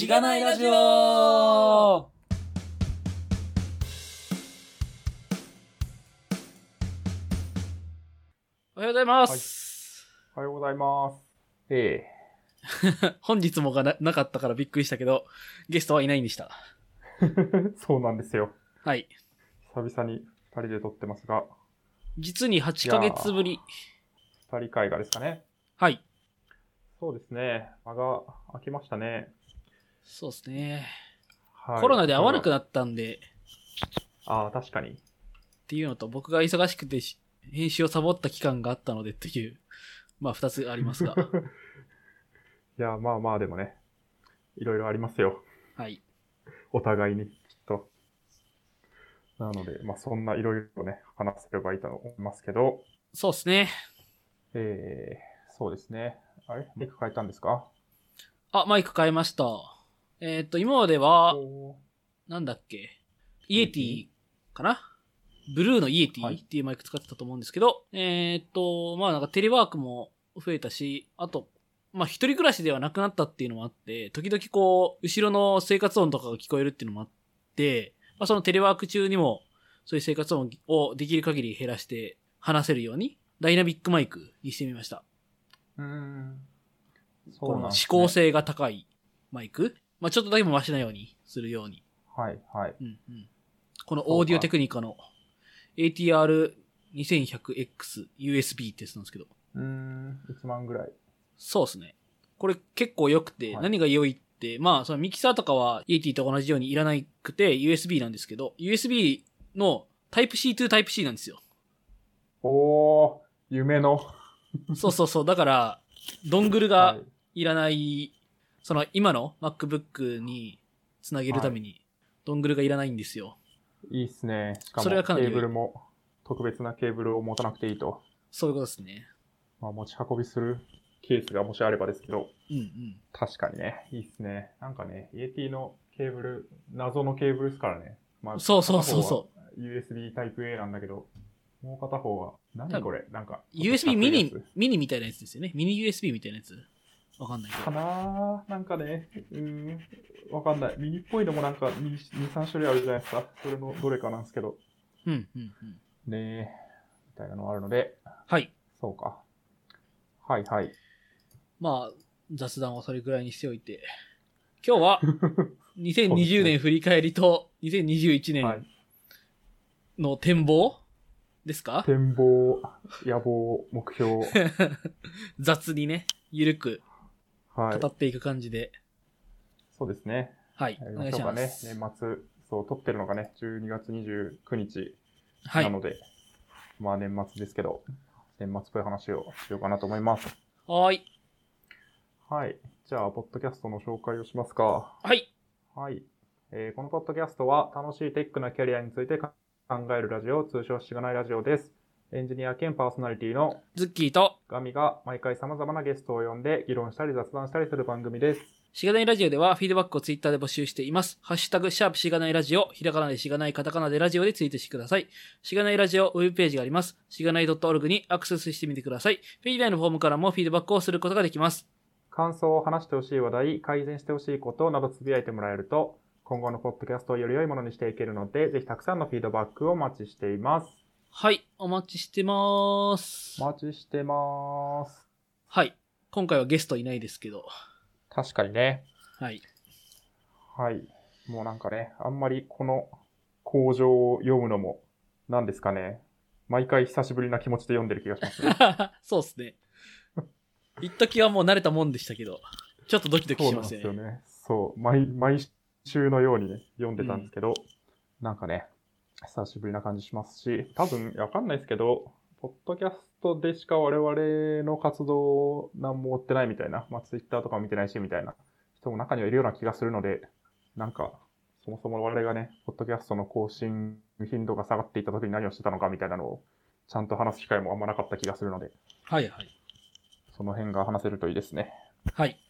しがないラジオおはようございます。おはようございます。え本日もがななかったからびっくりしたけど、ゲストはいないんでした。え そうなんですよ。はい。久々に二人で撮ってますが、実に8ヶ月ぶり。二人会がですかね。はい。そうですね。間が空きましたね。そうですね。はいコロナで会わなくなったんで、ああ、確かに。っていうのと、僕が忙しくてし編集をサボった期間があったのでっていう、まあ二つありますが。いや、まあまあでもね、いろいろありますよ。はい。お互いに、きっと。なので、まあそんないろいろね、話せればいいと思いますけど、そうですね。えー、そうですね。あれ？メイク変えたんですか？あ、マイク変えました。えーっと、今までは、なんだっけ、イエティかな？ブルーのイエテはいィっていうマイク使ってたと思うんですけど、えーっと、まあなんかテレワークも増えたし、あと、まあ一人暮らしではなくなったっていうのもあって、時々こう、後ろの生活音とかが聞こえるっていうのもあって、まあそのテレワーク中にも、そういう生活音をできる限り減らして話せるように、ダイナミックマイクにしてみました。うーん。そうなんね指向性が高いマイク。まあちょっとだけもマシなようにするように。はい、はい。うんうんこのオーディオテクニカの ATR2100X USB ってやつなんですけど。うーん、1万ぐらい。そうですね。これ結構良くて、はい何が良いって、まあそのミキサーとかは AT と同じようにいらなくて USB なんですけど、USB の Type-C to Type-C なんですよ。おー、夢の。そうそうそう。だから、ドングルがはいいらない、その今の MacBook につなげるために、ドングルがいらないんですよ。いいっすね。しかも、それがかなりケーブルも、特別なケーブルを持たなくていいと。そういうことですね。まあ、持ち運びするケースがもしあればですけど、うんうん。確かにね、いいっすね。なんかね、イエティのケーブル、謎のケーブルですからね。まそうそうそうそうう。USB Type A なんだけど、もう片方は、何これ？なんか。USB ミニミニみたいなやつですよね。ミニ USB みたいなやつ。わかんないけかど。なーなんかね、うーん、わかんない。ミニっぽいのもなんか2、2 3種類あるじゃないですか。それのどれかなんですけど。うん、うん、うん。ねえ、みたいなのあるので、はい。そうか。はいはい。まあ、雑談はそれぐらいにしておいて。今日は、2020年振り返りと、2021はい年。の展望ですか？展望、野望、目標。雑にね、ゆるくはい語。っていく感じで。そうですね。はい。お願いしまましょうかね。す。年末、そう、撮ってるのがね、12月29日はないの。で、まあ年末ですけど、年末っぽい話をしようかなと思います。はーい。はい。じゃあ、ポッドキャストの紹介をしますか。はい。はい。えーこのポッドキャストは楽しいテックなキャリアについて考えるラジオ、通称しがないラジオです。エンジニア兼パーソナリティのズッキーと、ガミが毎回様々なゲストを呼んで議論したり雑談したりする番組です。しがないラジオではフィードバックをツイッターで募集しています。ハッシュタグ、シャープしがないラジオ、ひらがなでしがない、カタカナでラジオでツイートしてください。しがないラジオウェブページがあります。しがない .org にアクセスしてみてください。ページ内のフォームからもフィードバックをすることができます。感想を話してほしい話題、改善してほしいことなどつぶやいてもらえると、今後のポッドキャストをより良いものにしていけるので、ぜひたくさんのフィードバックをお待ちしています。はい、お待ちしてまーす。お待ちしてます。はい。今回はゲストいないですけど。確かにね。はい。はい。もうなんかね、あんまりこの工場を読むのも、なんですかね。毎回久しぶりな気持ちで読んでる気がしますね。そうっすね。一時はもう慣れたもんでしたけど、ちょっとドキドキそうなんしますすよね。そう。毎、毎週のようにね、読んでたんですけど、なんかね、久しぶりな感じしますし、多分、わかんないですけど、ポッドキャストでしか我々の活動何も追ってないみたいな、まあ、ツイッターとかも見てないしみたいな人も中にはいるような気がするので、なんか、そもそも我々がね、ポッドキャストの更新頻度が下がっていた時に何をしてたのかみたいなのを、ちゃんと話す機会もあんまなかった気がするので、はいはい。その辺が話せるといいですね。はい。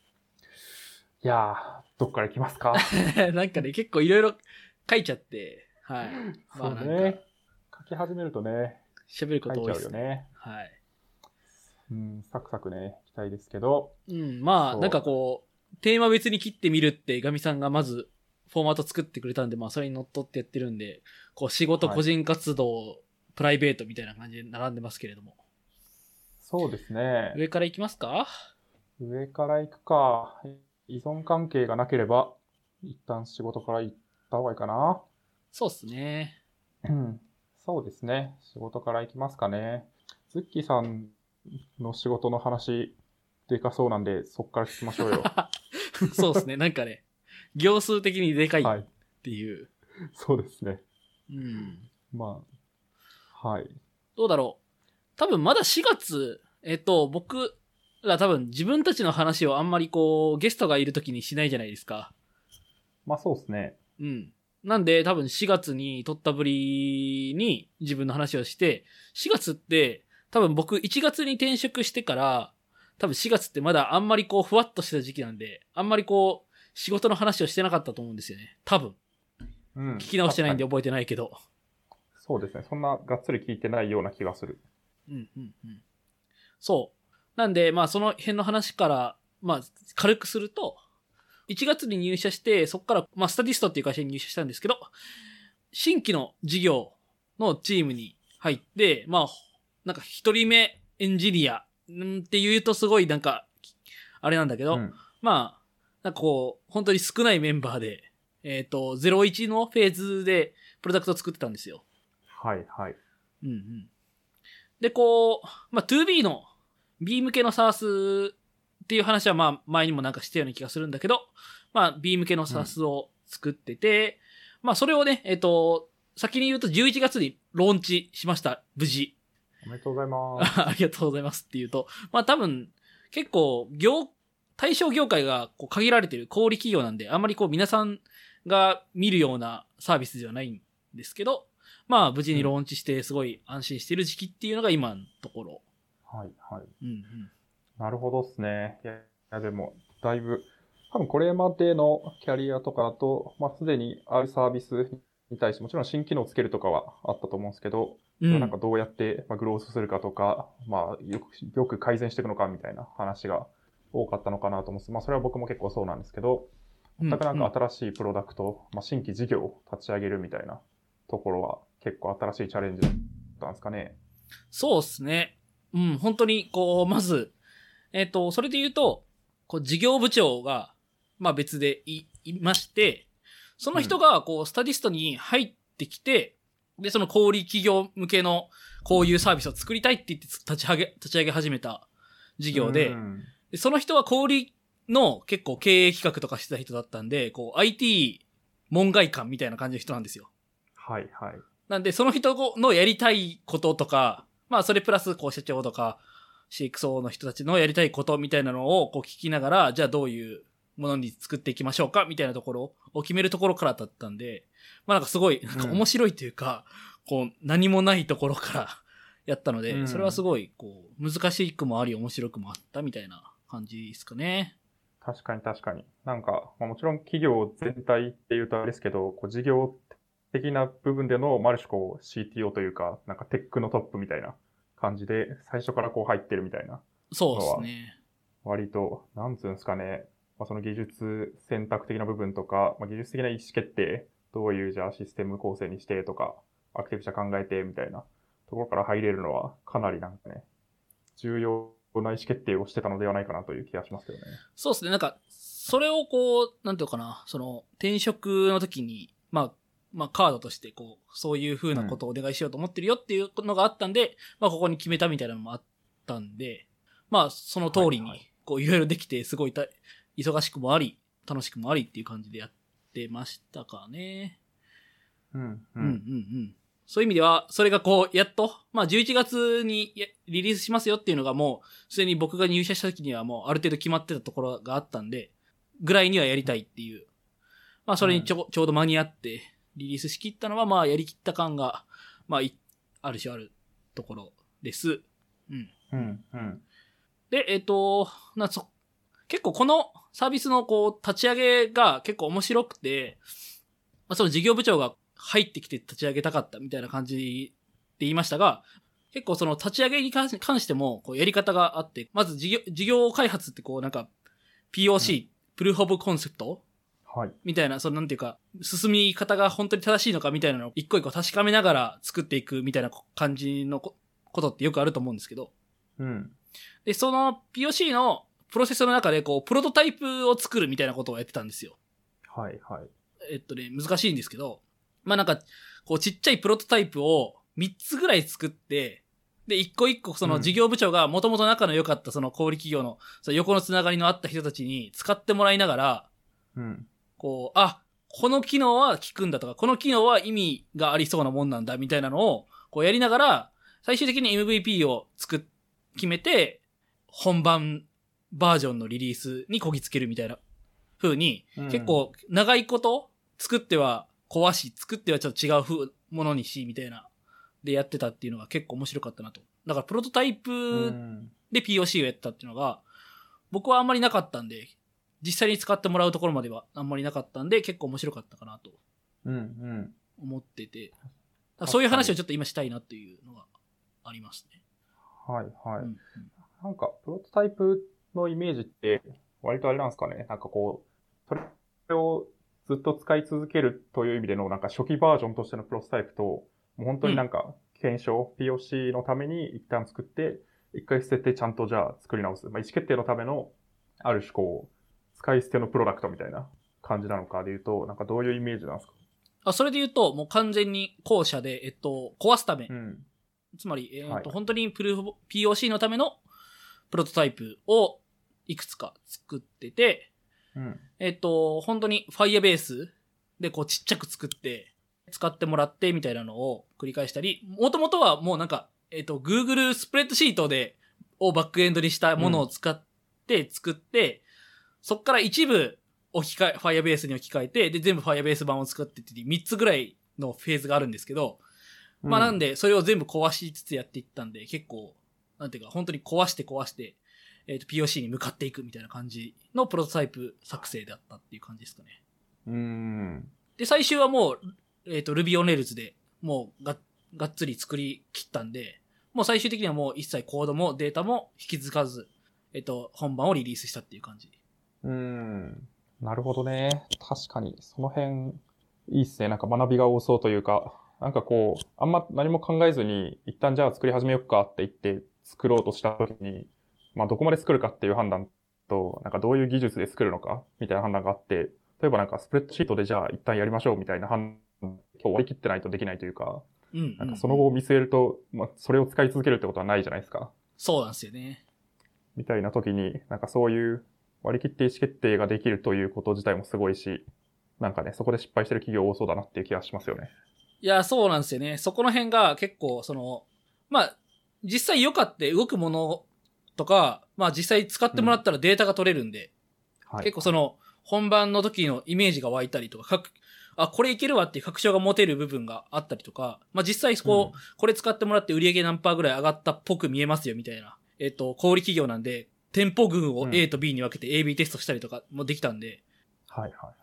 いやー、どっから行きますか？なんかね、結構いろいろ書いちゃって、はい。まあね。書き始めるとね、喋ること多いですね。ね。はい。うん、サクサクね、いきたいですけど、うん、まあ、なんかこう、テーマ別に切ってみるってガミさんがまずフォーマット作ってくれたんで、まあそれに乗っ取ってやってるんで、こう仕事、はい個人活動、プライベートみたいな感じで並んでますけれども。そうですね。上から行きますか？上から行くか。依存関係がなければ、一旦仕事から行った方がいいかな。そうっすね。うんそうですね。仕事から行きますかね。ズッキーさんの仕事の話、でかそうなんで、そっから聞きましょうよ。そうですね。なんかね、行数的にでかいっはい。ていう。そうですね。うん。まあ、はい。どうだろう。多分まだ4月、えっと、僕ら多分自分たちの話をあんまりこう、ゲストがいる時にしないじゃないですか。まあそうですね。うん。なんで多分4月に撮ったぶりに自分の話をして、4月って多分僕1月に転職してから、多分4月ってまだあんまりこうふわっとした時期なんで、あんまりこう仕事の話をしてなかったと思うんですよね。多分。うん。聞き直してないんで覚えてないけど。にそうですね。そんながっつり聞いてないような気がする。うんうんうん。そう。なんで、まあその辺の話から、まあ軽くすると、1月に入社して、そこから、まあスタディストっていう会社に入社したんですけど、新規の事業のチームに入って、まあ、なんか一人目エンジニアんって言うとすごいなんか、あれなんだけど、うん。まあ、なんかこう、本当に少ないメンバーで、えっ、と、01のフェーズでプロダクトを作ってたんですよ。はい、はい。うんうん。で、こう、まあ、2B の B 向けの SARS っていう話はまあ前にもなんかしたような気がするんだけど、まあ B 向けの SARS を作ってて、まあそれをね、えっ、と、先に言うと11月にローンチしました。無事。おめでとうございます。ありがとうございますっていうと、まあ多分、結構、業、対象業界がこう限られてる小売企業なんで、あんまりこう皆さんが見るようなサービスではないんですけど、まあ無事にローンチしてすごい安心してる時期っていうのが今のところ。はい、はい。うんうん。なるほどっすね。いや、でも、だいぶ、多分これまでのキャリアとかだと、まあ、すでにあるサービスに対して、もちろん新機能をつけるとかはあったと思うんですけど、うんなんかどうやって、まあ、グロースするかとか、まあ、よく、よく改善していくのかみたいな話が多かったのかなと思うんです。まあ、それは僕も結構そうなんですけど、全くなんか新しいプロダクト、まあ、新規事業を立ち上げるみたいなところは結構新しいチャレンジだったんですかね。そうっすね。うん、本当に、こう、まず、えっ、と、それで言うと、こう、事業部長が、まあ別でい、いまして、その人が、こう、スタディストに入ってきて、で、その小売企業向けの、こういうサービスを作りたいって言って立ち上げ、立ち上げ始めた事業でう、んでその人は小売の結構経営企画とかしてた人だったんで、こう、IT 門外観みたいな感じの人なんですよ。はい、はい。なんで、その人のやりたいこととか、まあ、それプラス、こう、社長とか、CXO の人たちのやりたいことみたいなのを、こう、聞きながら、じゃあどういうものに作っていきましょうかみたいなところを決めるところからだったんで、まあ、なんかすごい、なんか面白いというか、こう、何もないところから やったので、うんそれはすごい、こう、難しくもあり、面白くもあったみたいな感じですかね。確かに確かに。なんか、まあ、もちろん企業全体っていうとあれですけど、こう事業的な部分での、まあある種こう CTO というか、なんかテックのトップみたいな感じで、最初からこう入ってるみたいな、そうですね。割と、なんつうんですかね、まあ、その技術選択的な部分とか、まあ、技術的な意思決定、どういうじゃあシステム構成にしてとか、アクティブ者考えてみたいなところから入れるのは、かなりなんかね、重要な意思決定をしてたのではないかなという気がしますけどね。そうですね。なんか、それをこう、なんていうのかな、その、転職の時に、まあ、まあ、カードとして、こう、そういう風なことをお願いしようと思ってるよっていうのがあったんで、まあ、ここに決めたみたいなのもあったんで、まあ、その通りにこう、いろいろできて、すごいた忙しくもあり、楽しくもありっていう感じでやってましたかね。うん、ううん、うん、うん。そういう意味では、それがこう、やっと、まあ、11月にやリリースしますよっていうのがもう、すでに僕が入社した時にはもう、ある程度決まってたところがあったんで、ぐらいにはやりたいっていう。まあ、それにちょ,、ちょうど間に合って、リリースしきったのは、まあ、やりきった感が、まあ、いある種あるところです。うん。うん、うん。で、えっ、と、な、そ、結構このサービスのこう、立ち上げが結構面白くて、まあ、その事業部長が入ってきて立ち上げたかったみたいな感じで言いましたが、結構その立ち上げに関しても、こうやり方があって、まず事業、事業開発ってこうなんか、POC、プルーフオブコンセプトはい。みたいな、そのなんていうか、進み方が本当に正しいのかみたいなのを一個一個確かめながら作っていくみたいな感じのこことってよくあると思うんですけど。うん。で、その POC のプロセスの中でこう、プロトタイプを作るみたいなことをやってたんですよ。はい、はい。えっとね、難しいんですけど、まあなんか、こうちっちゃいプロトタイプを3つぐらい作って、で、一個一個そのうん事業部長が元々仲の良かったその小売企業のその横のつながりのあった人たちに使ってもらいながら、うん。こう、あ、この機能は効くんだとか、この機能は意味がありそうなもんなんだみたいなのを、こうやりながら、最終的に MVP を作っ、決めて、本番バージョンのリリースにこぎつけるみたいな風に、うん結構長いこと作っては壊し、作ってはちょっと違う風ものにし、みたいな、でやってたっていうのが結構面白かったなと。だからプロトタイうプん。で POC をやったっていうのが、僕はあんまりなかったんで、実際に使ってもらうところまではあんまりなかったんで、結構面白かったかなとうん。うん。思ってて、そういう話をちょっと今したいなっていうのがありますね。はい、はい。うんなんか、プロトタイプのイメージって、割とあれなんですかね。なんかこう、それをずっと使い続けるという意味での、なんか初期バージョンとしてのプロトタイプと、もう本当になんか、検証、POC のために一旦作って、一回捨ててちゃんとじゃあ作り直す。まあ、意思決定のための、ある種こう、使い捨てのプロダクトみたいな感じなのかで言うと、なんかどういうイメージなんですか？あそれで言うと、もう完全に後者で、えっと、壊すため、うん。つまり、えっと、はい本当にプルーフ POC のためのプロトタイプをいくつか作ってて、うん。えっと、本当に Firebase でこうちっちゃく作って、使ってもらってみたいなのを繰り返したり、もともとはもうなんか、えっと、Google スプレッドシートで、をバックエンドにしたものを使って作って、そっから一部置き換え、Firebase に置き換えて、で、全部 Firebase 版を作ってって3つぐらいのフェーズがあるんですけど、まあなんで、で、それを全部壊しつつやっていったんで、結構、なんていうか、本当に壊して壊して、えっ、と、POC に向かっていくみたいな感じのプロトタイプ作成であったっていう感じですかね。うん。で、最終はもう、えっ、と、Ruby on Rails でもうが、がっつり作り切ったんで、もう最終的にはもう一切コードもデータも引き継がず、えっ、と、本番をリリースしたっていう感じ。うん。なるほどね。確かに、その辺、いいっすね。なんか学びが多そうというか、なんかこう、あんま何も考えずに、一旦じゃあ作り始めようかって言って作ろうとした時に、まあどこまで作るかっていう判断と、なんかどういう技術で作るのかみたいな判断があって、例えばなんかスプレッドシートでじゃあ一旦やりましょうみたいな判断、今日割り切ってないとできないというか、うん、うん。なんかその後を見据えると、まあそれを使い続けるってことはないじゃないですか。そうなんですよね。みたいな時に、なんかそういう割り切って意思決定ができるということ自体もすごいし、なんかね、そこで失敗してる企業多そうだなっていう気がしますよね。いや、そうなんですよね。そこの辺が結構、その、まあ、実際良かって動くものとか、まあ実際使ってもらったらデータが取れるんで、はい。結構その、本番の時のイメージが湧いたりとか、かくあ、これいけるわっていう確証が持てる部分があったりとか、まあ実際こう、これ使ってもらって売上何パーぐらい上がったっぽく見えますよみたいな。えっ、と、小売企業なんで、店舗群をうん。A と B に分けて AB テストしたりとかもできたんで、はいはい。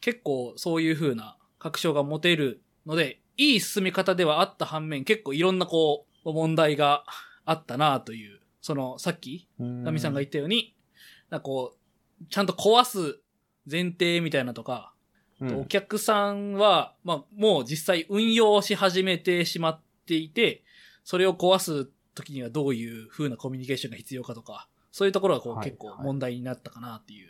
結構そういう風な確証が持てるので、いい進め方ではあった反面、結構いろんなこう、問題があったなという、その、さっき、ナナミさんが言ったように、なんかこう、ちゃんと壊す前提みたいなとか、うん。お客さんは、まあ、もう実際運用し始めてしまっていて、それを壊す時にはどういう風なコミュニケーションが必要かとか、そういうところがこうはい結構問題になったかなっていう、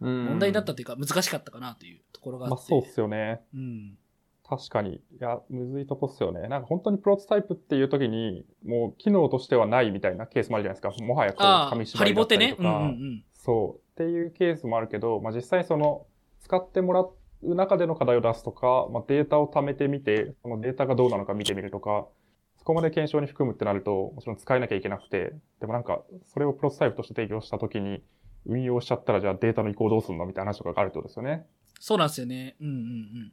うん問題になったというか難しかったかなというところがあって。まあそうっすよね。うん。確かに。いや、むずいとこっすよね。なんか本当にプロトタイプっていう時に、もう機能としてはないみたいなケースもあるじゃないですか。もはやこう、紙ハリボテね。縛りだったりとか。うんうんうん。そう。っていうケースもあるけど、まあ実際その、使ってもらう中での課題を出すとか、まあデータを貯めてみて、そのデータがどうなのか見てみるとか、そこまで検証に含むってなると、もちろん使えなきゃいけなくて、でもなんか、それをプロトタイプとして提供したときに、運用しちゃったらじゃあデータの移行どうすんのみたいな話とかがあるってことですよね。そうなんですよね。うんうんうん。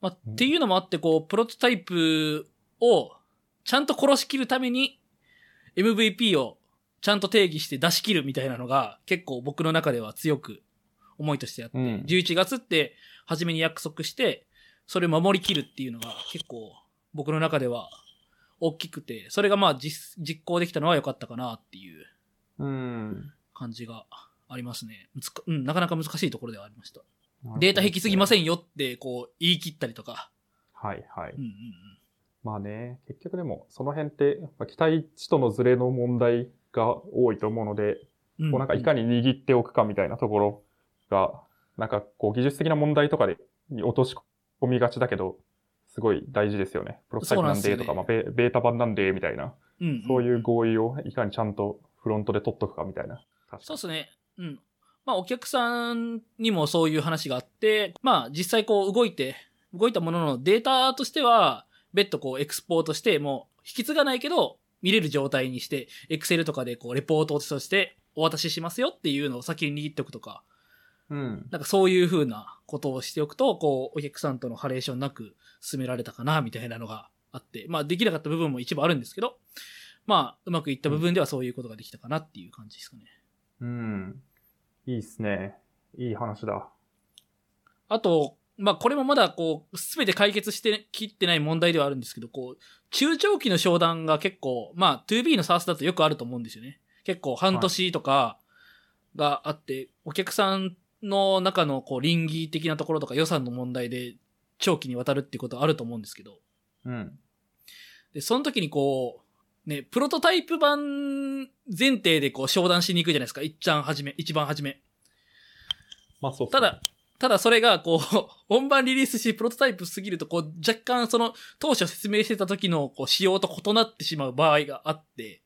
まあ、うんっていうのもあって、こう、プロトタイプをちゃんと殺し切るために MVP をちゃんと定義して出し切るみたいなのが結構僕の中では強く思いとしてあって、うん11月って初めに約束して、それを守り切るっていうのが結構僕の中では大きくて、それがまあ実実行できたのは良かったかなっていううん。感じがありますね。うん、なかなか難しいところではありました。データ引きすぎません。んよって、こう、言い切ったりとか。はいはい。うんうんうん。まあね、結局でも、その辺って、やっぱ期待値とのズレの問題が多いと思うので、うんこうなんかいかに握っておくかみたいなところが、なんかこう技術的な問題とかでに落とし込みがちだけど、すごい大事ですよね。プロトタイプなんでとか、そうまあベベータ版なんでみたいな、うんうんそういう合意をいかにちゃんとフロントで取っとくかみたいな。そうですね。うん。まあ、お客さんにもそういう話があって、まあ、実際こう動いて、動いたもののデータとしては、別途こうエクスポートして、もう引き継がないけど、見れる状態にして、エクセルとかでこうレポートとしてお渡ししますよっていうのを先に握っておくとか、うん。なんかそういう風なことをしておくと、こう、お客さんとのハレーションなく進められたかな、みたいなのがあって、まあ、できなかった部分も一部あるんですけど、まあ、うまくいった部分ではそういうことができたかなっていう感じですかね。うん。いいっすね。いい話だ。あと、まあ、これもまだこう、すべて解決してきってない問題ではあるんですけど、こう、中長期の商談が結構、まあ、2B のサースだとよくあると思うんですよね。結構半年とかがあって、お客さんの中のこう、倫理的なところとか予算の問題で長期にわたるっていうことはあると思うんですけど、うん。で、その時にこう、ね、プロトタイプ版前提でこう商談しに行くじゃないですか。一番初め、一番初め。まあそうねただ、ただそれがこう、本番リリースし、プロトタイプすぎると、こう、若干その、当初説明してた時のこう仕様と異なってしまう場合があって、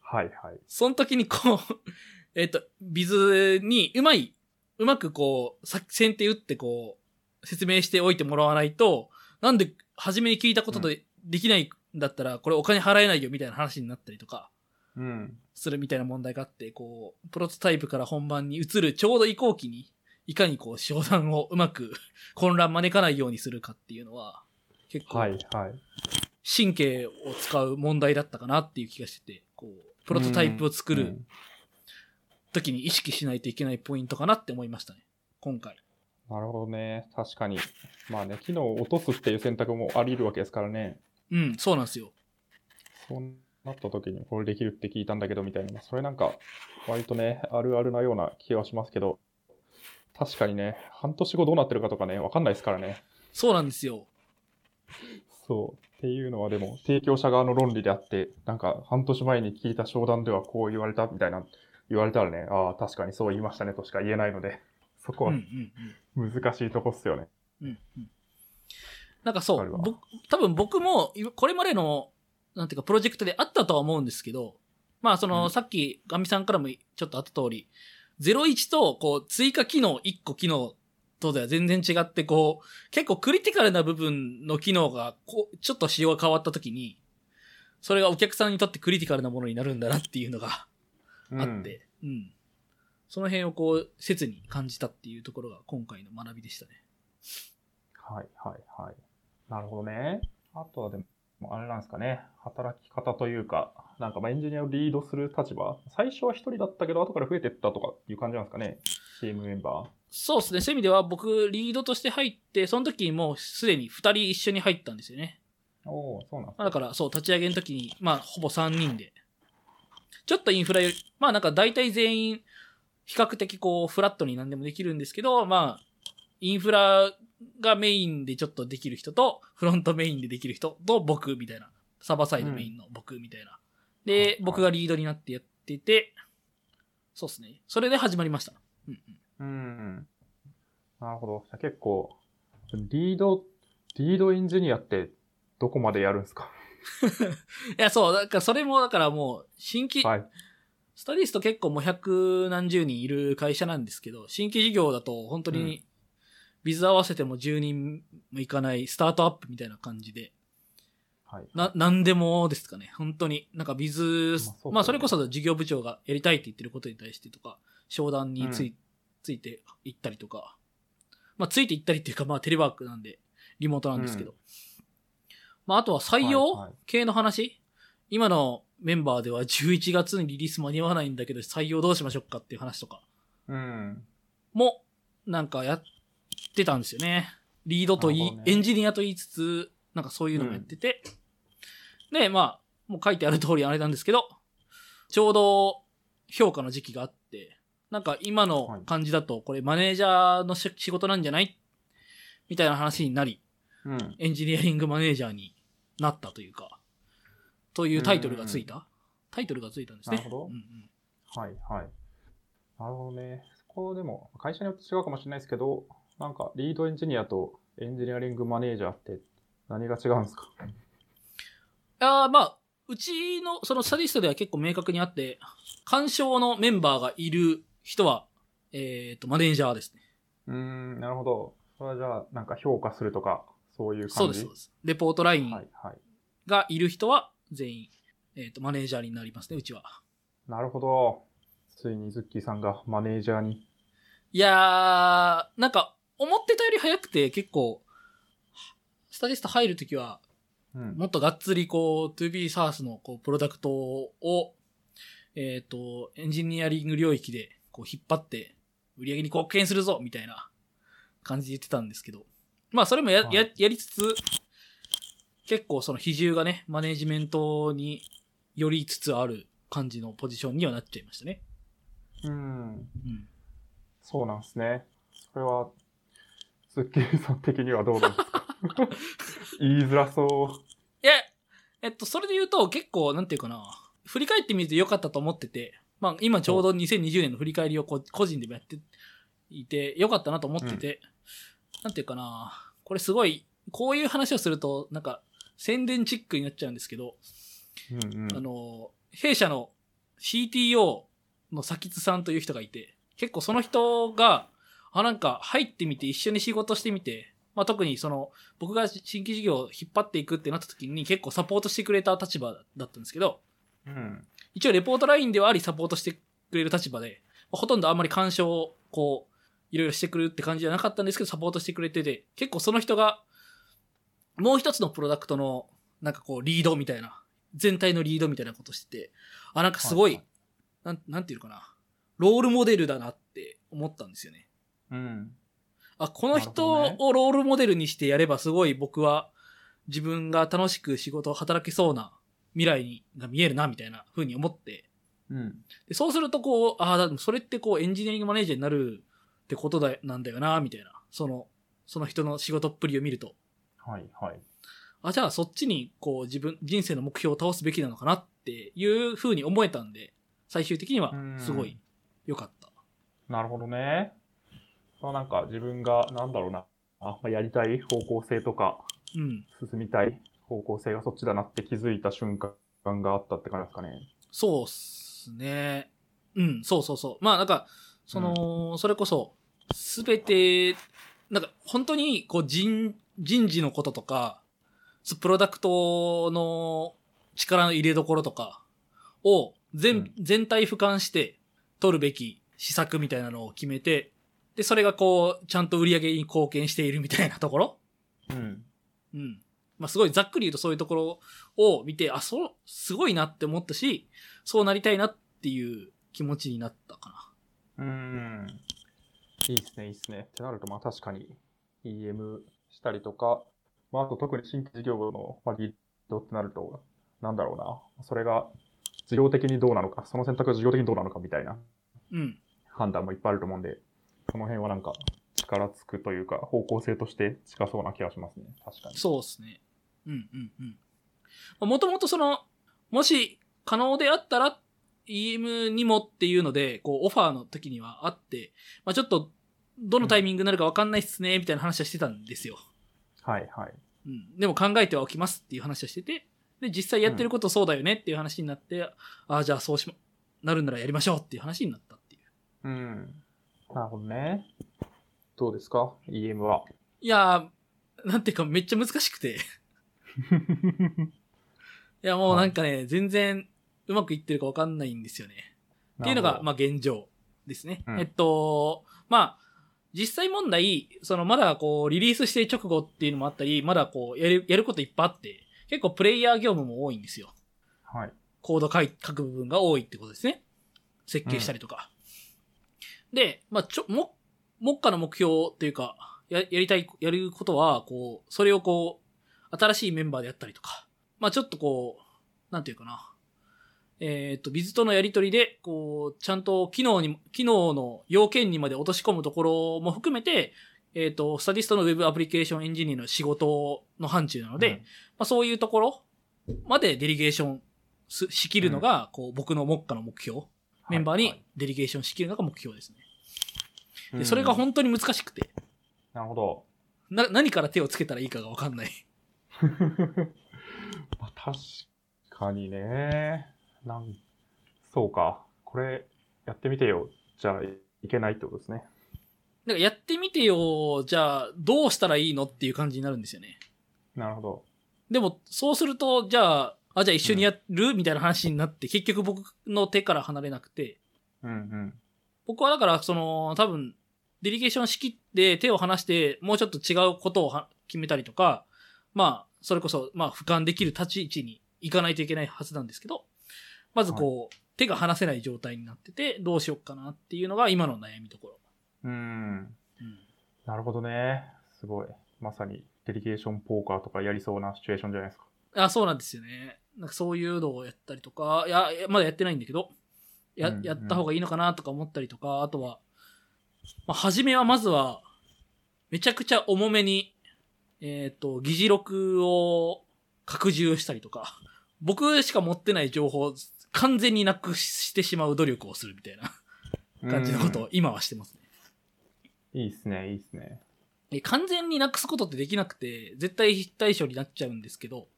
はいはい。その時にこう、えっと、ビズにうまい、うまくこう、さ先手打ってこう、説明しておいてもらわないと、なんで初めに聞いたことでできないんだったら、これお金払えないよみたいな話になったりとか、うん。するみたいな問題があって、こう、プロトタイプから本番に移るちょうど移行期に、いかにこう、商談をうまく 混乱招かないようにするかっていうのは、結構、はいはい。神経を使う問題だったかなっていう気がしてて、こう、プロトタイプを作るうん時に意識しないといけないポイントかなって思いましたね。今回。なるほどね。確かに。まあね、機能を落とすっていう選択もあり得るわけですからね。うん、そうなんですよ。そうなった時にこれできるって聞いたんだけどみたいな。それなんか、割とね、あるあるなような気がしますけど、確かにね、半年後どうなってるかとかね、わかんないですからね。そうなんですよ。そう。っていうのはでも、提供者側の論理であって、なんか半年前に聞いた商談ではこう言われたみたいな、言われたらね、ああ、確かにそう言いましたねとしか言えないので、そこはん難しいとこっすよね。うん。うんうん。なんかそう、多分僕も、いこれまでの、なんていうか、プロジェクトであったとは思うんですけど、まあその、うんさっき、ガミさんからもちょっとあった通り、01と、こう、追加機能1個機能とでは全然違って、こう、結構クリティカルな部分の機能が、こう、ちょっと仕様が変わった時に、それがお客さんにとってクリティカルなものになるんだなっていうのがうんあって、うん。その辺をこう、切に感じたっていうところが今回の学びでしたね。はいはいはい。なるほどね。あとはでも、あれなんですかね。働き方というか、なんかまあエンジニアをリードする立場。最初は一人だったけど、後から増えてったとかいう感じなんですかね。チームメンバー。そうですね。そういう意味では僕、リードとして入って、その時にもうすでに2人一緒に入ったんですよね。おおそうなんですまあだから、そう、立ち上げの時に、まあ、ほぼ3人で。ちょっとインフラより、まあなんか大体全員、比較的こう、フラットに何でもできるんですけど、まあ、インフラがメインでちょっとできる人と、フロントメインでできる人と僕みたいな。サーバーサイドメインの僕みたいな。はいはい、で僕がリードになってやってて、そうですね。それで始まりました。うんうん。うん。なるほど。じゃあ結構、リード、リードエンジニアってどこまでやるんですか？いや、そう、だからそれも、だからもう、新規、はい。スタディスト結構もう百何十人いる会社なんですけど、新規事業だと本当うんに、ビズ合わせても10人もいかないスタートアップみたいな感じで、はい。な、なんでもですかね。本当に。なんかビズ、まあねまあそれこそ事業部長がやりたいって言ってることに対してとか、商談につい,、うんついて行ったりとか、まあついて行ったりっていうか、まあテレワークなんで、リモートなんですけど。うんまああとは採用？はいはい系の話、今のメンバーでは11月にリリース間に合わないんだけど、採用どうしましょうかっていう話とかうん。も、なんかやってたんですよね。リードと言い、なるほどねエンジニアと言いつつ、なんかそういうのもやってて。で、まあ、もう書いてある通りあれなんですけど、ちょうど評価の時期があって、なんか今の感じだと、これマネージャーのし仕事なんじゃない？みたいな話になり、うん。エンジニアリングマネージャーになったというか、というタイトルがついた？タイトルがついたんですね。なるほどうんうんはいはい。なるほどね。そこでも、会社によって違うかもしれないですけど、なんか、リードエンジニアとエンジニアリングマネージャーって何が違うんですか？あーまあ、うちのそのスタディストでは結構明確にあって、干渉のメンバーがいる人は、えっ、と、マネージャーですね。うーん、なるほど。それはじゃあ、なんか評価するとか、そういう感じ？そうです、そうです。レポートラインはいはい。がいる人は全員、えっ、と、マネージャーになりますね、うちは。なるほど。ついにズッキーさんがマネージャーに。いやー、なんか、思ってたより早くて結構、スタディスト入るときは、うん。もっとがっつりこう、2B サースのこう、プロダクトを、えっ、と、エンジニアリング領域でこう引っ張って、売り上げに貢献するぞみたいな感じで言ってたんですけど。まあ、それもや、はいや、やりつつ、結構その比重がね、マネジメントによりつつある感じのポジションにはなっちゃいましたね。うん。うん。そうなんですね。それは、ズッキーさん的にはどうなんですか？言いづらそう。いや、えっと、それで言うと結構、なんていうかな、振り返ってみると良かったと思ってて、まあ今ちょうど2020年の振り返りをこう個人でもやっていて、良かったなと思ってて、なんていうかな、これすごい、こういう話をすると、なんか、宣伝チックになっちゃうんですけど、うんうん。あの、弊社の CTO の先津さんという人がいて、結構その人が、あ、なんか入ってみて一緒に仕事してみて、まあ特にその、僕が新規事業を引っ張っていくってなった時に結構サポートしてくれた立場だったんですけど、うん。一応レポートラインではありサポートしてくれる立場で、ほとんどあんまり干渉をこう、いろいろしてくれるって感じじゃなかったんですけど、サポートしてくれてて、結構その人が、もう一つのプロダクトの、なんかこう、リードみたいな、全体のリードみたいなことしてて、あ、なんかすごい、はいはいなん、なんていうのかな、ロールモデルだなって思ったんですよね。うん。あ、この人をロールモデルにしてやればすごい僕は自分が楽しく仕事を働けそうな未来にが見えるなみたいな風に思って、うん。ででそうするとこう、ああ、だそれってこうエンジニアリングマネージャーになるってことだ、なんだよな、みたいな。その、その人の仕事っぷりを見ると。はいはい。あ、じゃあそっちにこう自分、人生の目標を倒すべきなのかなっていう風に思えたんで、最終的にはすごい良かった。なるほどね。まあなんか自分が、なんだろうな、あまあ、やりたい方向性とか、うん。進みたい方向性がそっちだなって気づいた瞬間があったって感じですかね。そうっすね。うん、そうそうそう。まあなんか、その、それこそ、すべて、なんか本当にこう人、人事のこととか、そプロダクトの力の入れどころとかを全、うん全体俯瞰して取るべき施策みたいなのを決めて、で、それがこう、ちゃんと売り上げに貢献しているみたいなところうん。うん。まあ、すごいざっくり言うとそういうところを見て、あ、そう、すごいなって思ったし、そうなりたいなっていう気持ちになったかうーん。いいっすね、いいっすね。ってなると、まあ確かに EM したりとか、まああと特に新規事業の、まあ、リードってなると、なんだろうな。それが事業的にどうなのか、その選択が事業的にどうなのかみたいなな。うん。判断もいっぱいあると思うんで、その辺はなんか力つくというか、方向性として近そうな気がしますね。確かに。そうですね。うんうんうん。もともとその、もし可能であったら、EM にもっていうので、こう、オファーの時にはあって、まあちょっと、どのタイミングになるかわかんないっすね、みたいな話はしてたんですよ。はいはい。うん。でも考えてはおきますっていう話をしてて、で、実際やってることそうだよねっていう話になって、ああ、じゃあそうしま、なるんならやりましょうっていう話になったっていう。うん。なるほどね。どうですか ?EM は。いやー、なんていうかめっちゃ難しくて。いやもうなんかね、全然うまくいってるかわかんないんですよね。っていうのが、まあ現状ですね。うんえっと、まあ、実際問題、そのまだこうリリースして直後っていうのもあったり、まだこうやる、やることいっぱいあって、結構プレイヤー業務も多いんですよ。はい。コード書い書く部分が多いってことですね。設計したりとか。で、まあ、ちょ、も、目下の目標っていうか、や、やりたい、やることは、こう、それをこう、新しいメンバーでやったりとか、まあ、ちょっとこう、なんていうかな。えっ、と、ビズとのやりとりで、こう、ちゃんと機能に、機能の要件にまで落とし込むところも含めて、えっ、と、スタディストのウェブアプリケーションエンジニアの仕事の範疇なので、まあ、そういうところまでデリゲーションすしきるのが、こう、僕の目下の目標。メンバーにデリゲーションしきるのが目標ですね。で、それが本当に難しくて、なるほど。な、何から手をつけたらいいかがわかんない。まあ、確かにね。なん、そうか。これ、やってみてよ。じゃあ、いけないってことですね。だからやってみてよ、じゃあ、どうしたらいいのっていう感じになるんですよね。なるほど。でも、そうすると、じゃあ、あ、じゃあ一緒にやる、みたいな話になって、結局僕の手から離れなくて、うんうん。僕はだから、その、多分、デリゲーションしきって手を離して、もうちょっと違うことをは決めたりとか、まあ、それこそ、まあ、俯瞰できる立ち位置に行かないといけないはずなんですけど、まずこう、手が離せない状態になってて、どうしようかなっていうのが今の悩みところ。うん。うん。なるほどね。すごい。まさに、デリゲーションポーカーとかやりそうなシチュエーションじゃないですか。あ、そうなんですよね。なんかそういうのをやったりとか、いや、まだやってないんだけど、や、うんやった方がいいのかなとか思ったりとか、あとは、まあ、初めはまずは、めちゃくちゃ重めに、えっ、と、議事録を拡充したりとか、僕しか持ってない情報を完全になくしてしまう努力をするみたいな感じのことを今はしてますね。うん。いいっすね、いいっすね。え完全になくすことってできなくて、絶対非対称になっちゃうんですけど、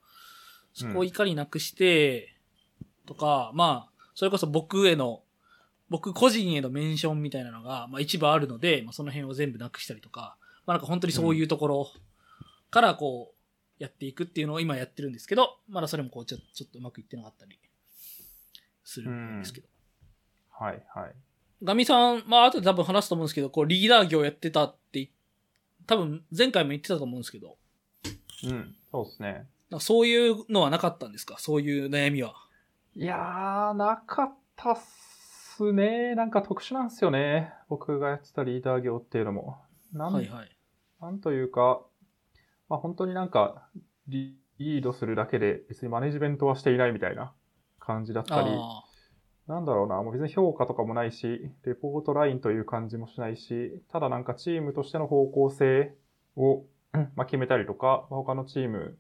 そこをいかになくして、とか、まあ、それこそ僕への、僕個人へのメンションみたいなのが、まあ一部あるので、まあその辺を全部なくしたりとか、まあなんか本当にそういうところからこう、やっていくっていうのを今やってるんですけど、まだそれもこうちょちょっとうまくいってなかったりするんですけど。はい、はい。ガミさん、まあ後で多分話すと思うんですけど、こうリーダー業やってたってい、多分前回も言ってたと思うんですけど、うん。そうですね。そういうのはなかったんですか？そういう悩みは。いやー、なかったっすね。なんか特殊なんですよね。僕がやってたリーダー業っていうのも。なん,、はいはい。なんというか、まあ本当になんかリリードするだけで別にマネジメントはしていないみたいな感じだったり、あなんだろうな、もう別に評価とかもないし、レポートラインという感じもしないし、ただなんかチームとしての方向性を、う んまあ、決めたりとか、まあ他のチーム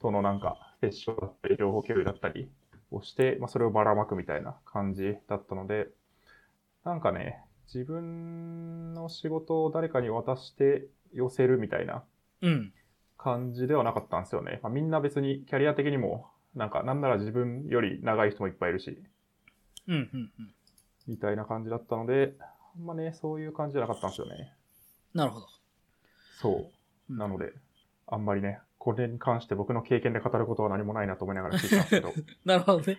とのなんかセッションだったり、情報共有だったりをして、まあ、それをばらまくみたいな感じだったので、なんかね、自分の仕事を誰かに渡して寄せるみたいな。感じではなかったんですよね。まあ、みんな別にキャリア的にも、なんかなんなら自分より長い人もいっぱいいるし、うん、うん、うん。みたいな感じだったので、あんまね、そういう感じじゃなかったんですよね。なるほど。そう。なので、あんまりね、これに関して僕の経験で語ることは何もないなと思いながら聞いてたんですけど、なるほどね。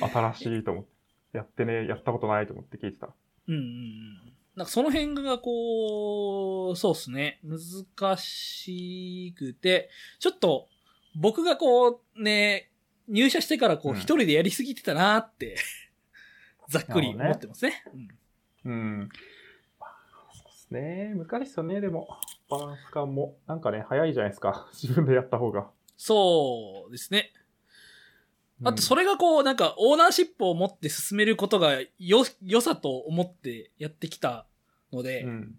新しいと思って、やってね、やったことないと思って聞いてた。うん、うん、うん。なんかその辺がこう、そうっすね。難しくて、ちょっと僕がこうね、入社してからこううん一人でやりすぎてたなーって、ざっくり思ってますね。うんそうですね。難しいですよね、でも。バランス感も。なんかね、早いじゃないですか。自分でやった方が。そうですね。あと、それ、れがこう、なんか、オーナーシップを持って進めることが、よ、良さと思ってやってきたので、うん。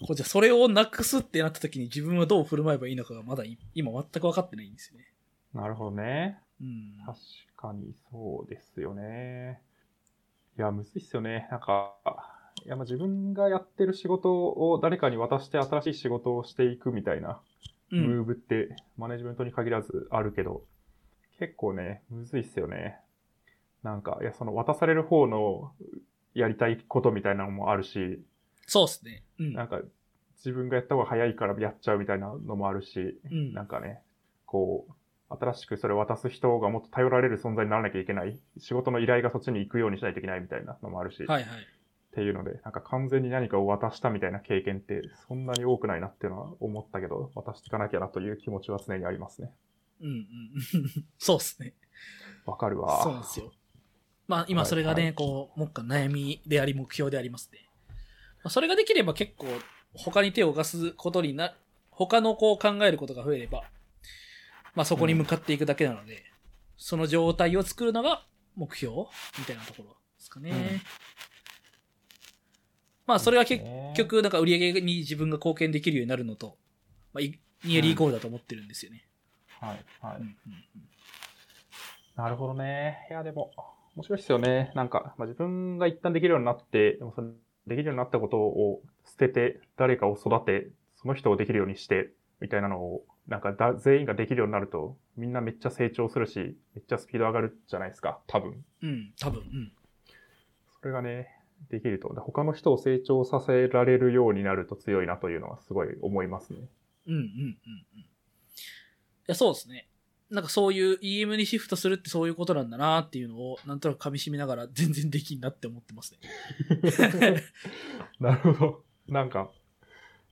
こうじゃあそれをなくすってなった時に自分はどう振る舞えばいいのかがまだい今全く分かってないんですよね。なるほどね。うん。確かにそうですよね。いや、むずいっすよね。なんか、いや、まあ自分がやってる仕事を誰かに渡して新しい仕事をしていくみたいなうん。ムーブってマネジメントに限らずあるけど、結構ね、むずいっすよね。なんか、いや、その渡される方のやりたいことみたいなのもあるし、そうですね。うん。なんか自分がやった方が早いからやっちゃうみたいなのもあるし、うんなんかね、こう、新しくそれを渡す人がもっと頼られる存在にならなきゃいけない。仕事の依頼がそっちに行くようにしないといけないみたいなのもあるし、はいはい。っていうので、なんか完全に何かを渡したみたいな経験ってそんなに多くないなっていうのは思ったけど、渡していかなきゃなという気持ちは常にありますね。うんうん。そうっすね。わかるわ。そうなんですよ。まあ今それがね、はいはいこう、もっか悩みであり目標でありますね。まあ、それができれば結構他に手を貸すことにな、他のこう考えることが増えれば、まあそこに向かっていくだけなので、その状態を作るのが目標？みたいなところですかね。まあ、それは結ね局、なんか売り上げに自分が貢献できるようになるのと、まあ、いニエリーゴールだと思ってるんですよね。はい、はい。うんうんなるほどね。いや、でも、面白いですよね。なんか、まあ、自分が一旦できるようになって、でもそのできるようになったことを捨てて、誰かを育て、その人をできるようにして、みたいなのを、なんかだ、全員ができるようになると、みんなめっちゃ成長するし、めっちゃスピード上がるじゃないですか、多分。うん。うん、多分。うん。それがね、できると、で他の人を成長させられるようになると強いなというのはすごい思いますね。うんうんうんうん。いや、そうですね。なんかそういう EM にシフトするってそういうことなんだなっていうのを、なんとなく噛み締めながら全然できんなって思ってますね。なるほど。なんか、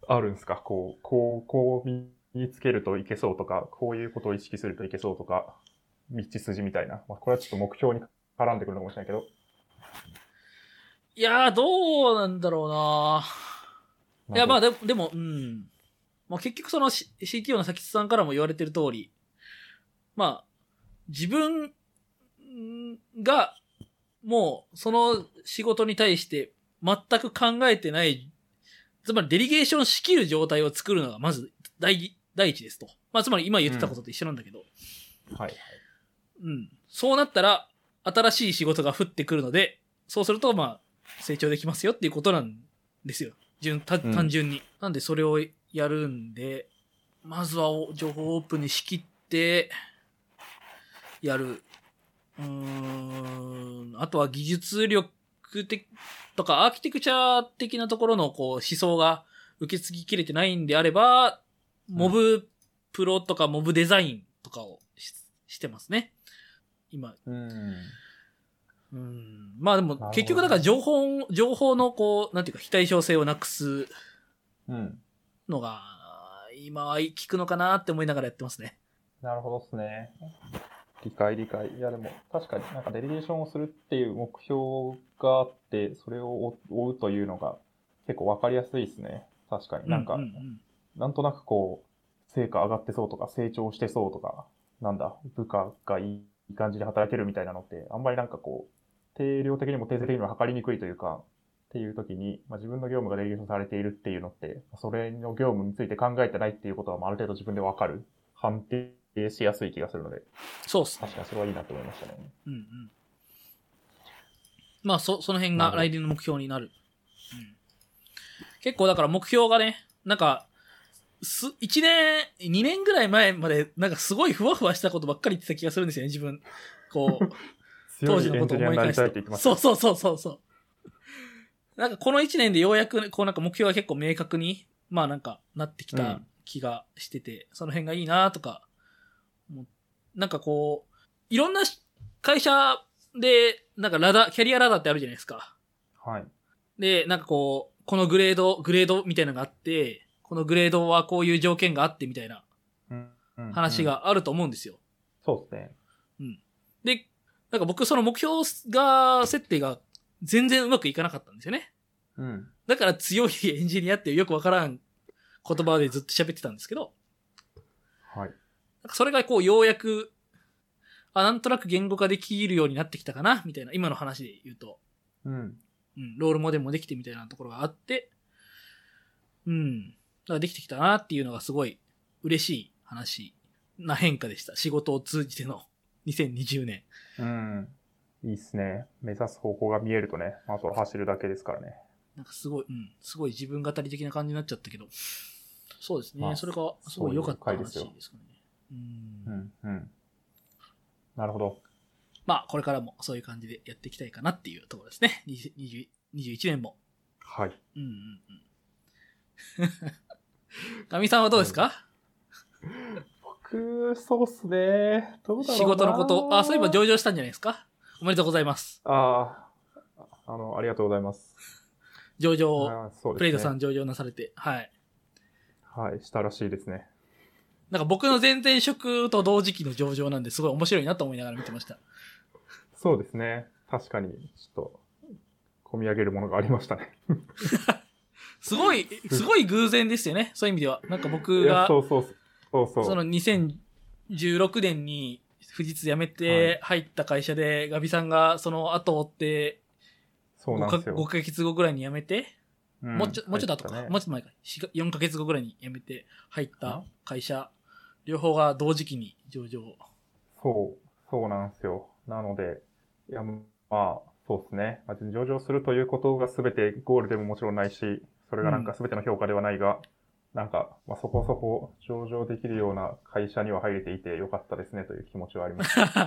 あるんですか？こう、こう、こう身につけるといけそうとか、こういうことを意識するといけそうとか、道筋みたいな。まあ、これはちょっと目標に絡んでくるのかもしれないけど。いやー、どうなんだろうないや、まあでも、でも、うん。まあ結局その C- CTO の先津さんからも言われてる通り、まあ、自分が、もう、その仕事に対して全く考えてない、つまりデリゲーションしきる状態を作るのがまず第第一ですと。まあつまり今言ってたことと一緒なんだけど、はい。うん。そうなったら、新しい仕事が降ってくるので、そうすると、まあ、成長できますよっていうことなんですよ。純、単純に。なんで、それをやるんで、まずはお情報オープンに仕切って、やる。うーん。あとは技術力的とか、アーキテクチャ的なところの、こう、思想が受け継ぎきれてないんであれば、モブプロとかモブデザインとかをししてますね。今。うん。うん。まあでも結局だから情報、情報のこう、なんていうか非対称性をなくすうん。のが、今は効くのかなって思いながらやってますね。なるほどですね。理解理解。いやでも確かになんかデリゲーションをするっていう目標があって、それを追追うというのが結構わかりやすいですね。確かに。なんか、ううんなんとなくこう、成果上がってそうとか、成長してそうとか、なんだ、部下がいい感じで働けるみたいなのって、あんまりなんかこう、定量的にも定性的にも測りにくいというか、っていう時に、まあ、自分の業務がデリゲーションされているっていうのって、それの業務について考えてないっていうことは、まあある程度自分でわかる。判定しやすい気がするので、そうっすね。確かにそれはいいなと思いましたね。うんうん。まあ、そ、その辺が来年の目標になる。うん。結構だから目標がね、なんか、す、1年、2年ぐらい前まで、なんかすごいふわふわしたことばっかり言ってた気がするんですよね、自分。こう。当時のことを思い返。した。そうそうそうそうそう。なんかこの1年でようやく、こうなんか目標が結構明確に、まあなんかなってきた気がしてて、その辺がいいなとか、なんかこう、いろんなし会社で、なんかラダ、キャリアラダーってあるじゃないですか。はい。で、なんかこう、このグレード、グレードみたいなのがあって、このグレードはこういう条件があってみたいなうんうん話うんがあると思うんですよ。そうですね。で、なんか僕その目標が、設定が全然うまくいかなかったんですよね。うん。だから強いエンジニアっていうよくわからん言葉でずっと喋ってたんですけど、はい。それがこうようやく、あ、なんとなく言語化できるようになってきたかな、みたいな、今の話で言うと、うん。うん、ロールモデルもできてみたいなところがあって、うん、だからできてきたなっていうのがすごい嬉しい話な変化でした。仕事を通じての 2020年。うん。いいっすね。目指す方向が見えるとね、あとは走るだけですからね。なんかすごい、うん、すごい自分語り的な感じになっちゃったけど、そうですね。まあそれがすごい良かった話ですかね。うんうん。うん。なるほど。まあ、これからもそういう感じでやっていきたいかなっていうところですね。20 20 21年も。はい。うんうんうん。かみさんはどうですか？僕、そうっすね。どうだろうな仕事のこと。あ、そういえば上場したんじゃないですか？おめでとうございます。ああ、あの、ありがとうございます。上場、ね。プレイドさん上場なされて。はい。はい、したらしいですね。なんか僕の前々職と同時期の上場なんですごい面白いなと思いながら見てました。そうですね。確かに、ちょっと、込み上げるものがありましたね。すごい、すごい偶然ですよね。そういう意味では。なんか僕が、そうそう、そうそう。その2016年に富士通辞めて入った会社で、ガビさんがその後を追って、5かそうなんですよ。5ヶ月後ぐらいに辞めて、うんもうちょ、もうちょっと後か、ねもうちょっと前か、4ヶ月後ぐらいに辞めて入った会社、両方が同時期に上場。そう、そうなんですよ。なので、いや、まあ、そうですね。まあ、上場するということが全てゴールでももちろんないし、それがなんか全ての評価ではないが、なんか、まあ、そこそこ上場できるような会社には入れていてよかったですねという気持ちはあります。確か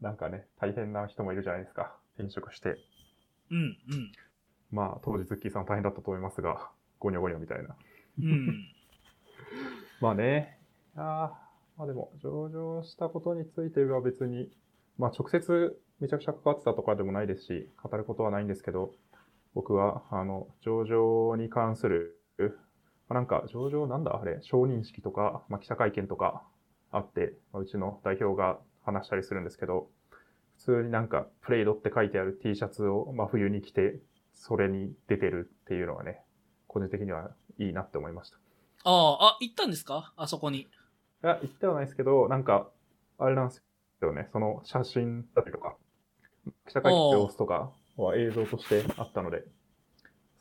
なんかね、大変な人もいるじゃないですか。転職して。に。うん、うん。まあ、当時ズッキーさん大変だったと思いますが、ゴニョゴニョみたいな。うん。まあね、いやーまあでも、上場したことについては別に、まあ直接めちゃくちゃ関わってたとかでもないですし、語ることはないんですけど、僕は、あの、上場に関する、まあなんか、上場なんだあれ、承認式とか、まあ記者会見とかあって、まあうちの代表が話したりするんですけど、普通になんか、プレイドって書いてある T シャツを真冬に着て、それに出てるっていうのはね、個人的にはいいなって思いました。ああ、あ、行ったんですか？あそこに。いや、言ってはないですけど、なんか、あれなんですよね。その写真だったりとか、記者会見の様子とかは映像としてあったので、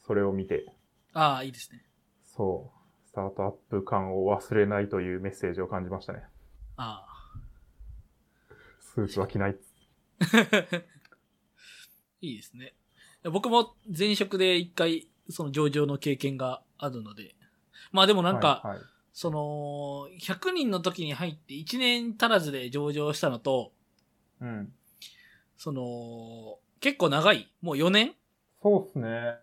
それを見て、ああ、いいですね。そう、スタートアップ感を忘れないというメッセージを感じましたね。あスーツは着ない。あ。いいですね。僕も前職で一回、その上場の経験があるので。まあでもなんか、はいはいその、100人の時に入って1年足らずで上場したのと、うん。その、結構長い、もう4年？そうっすね。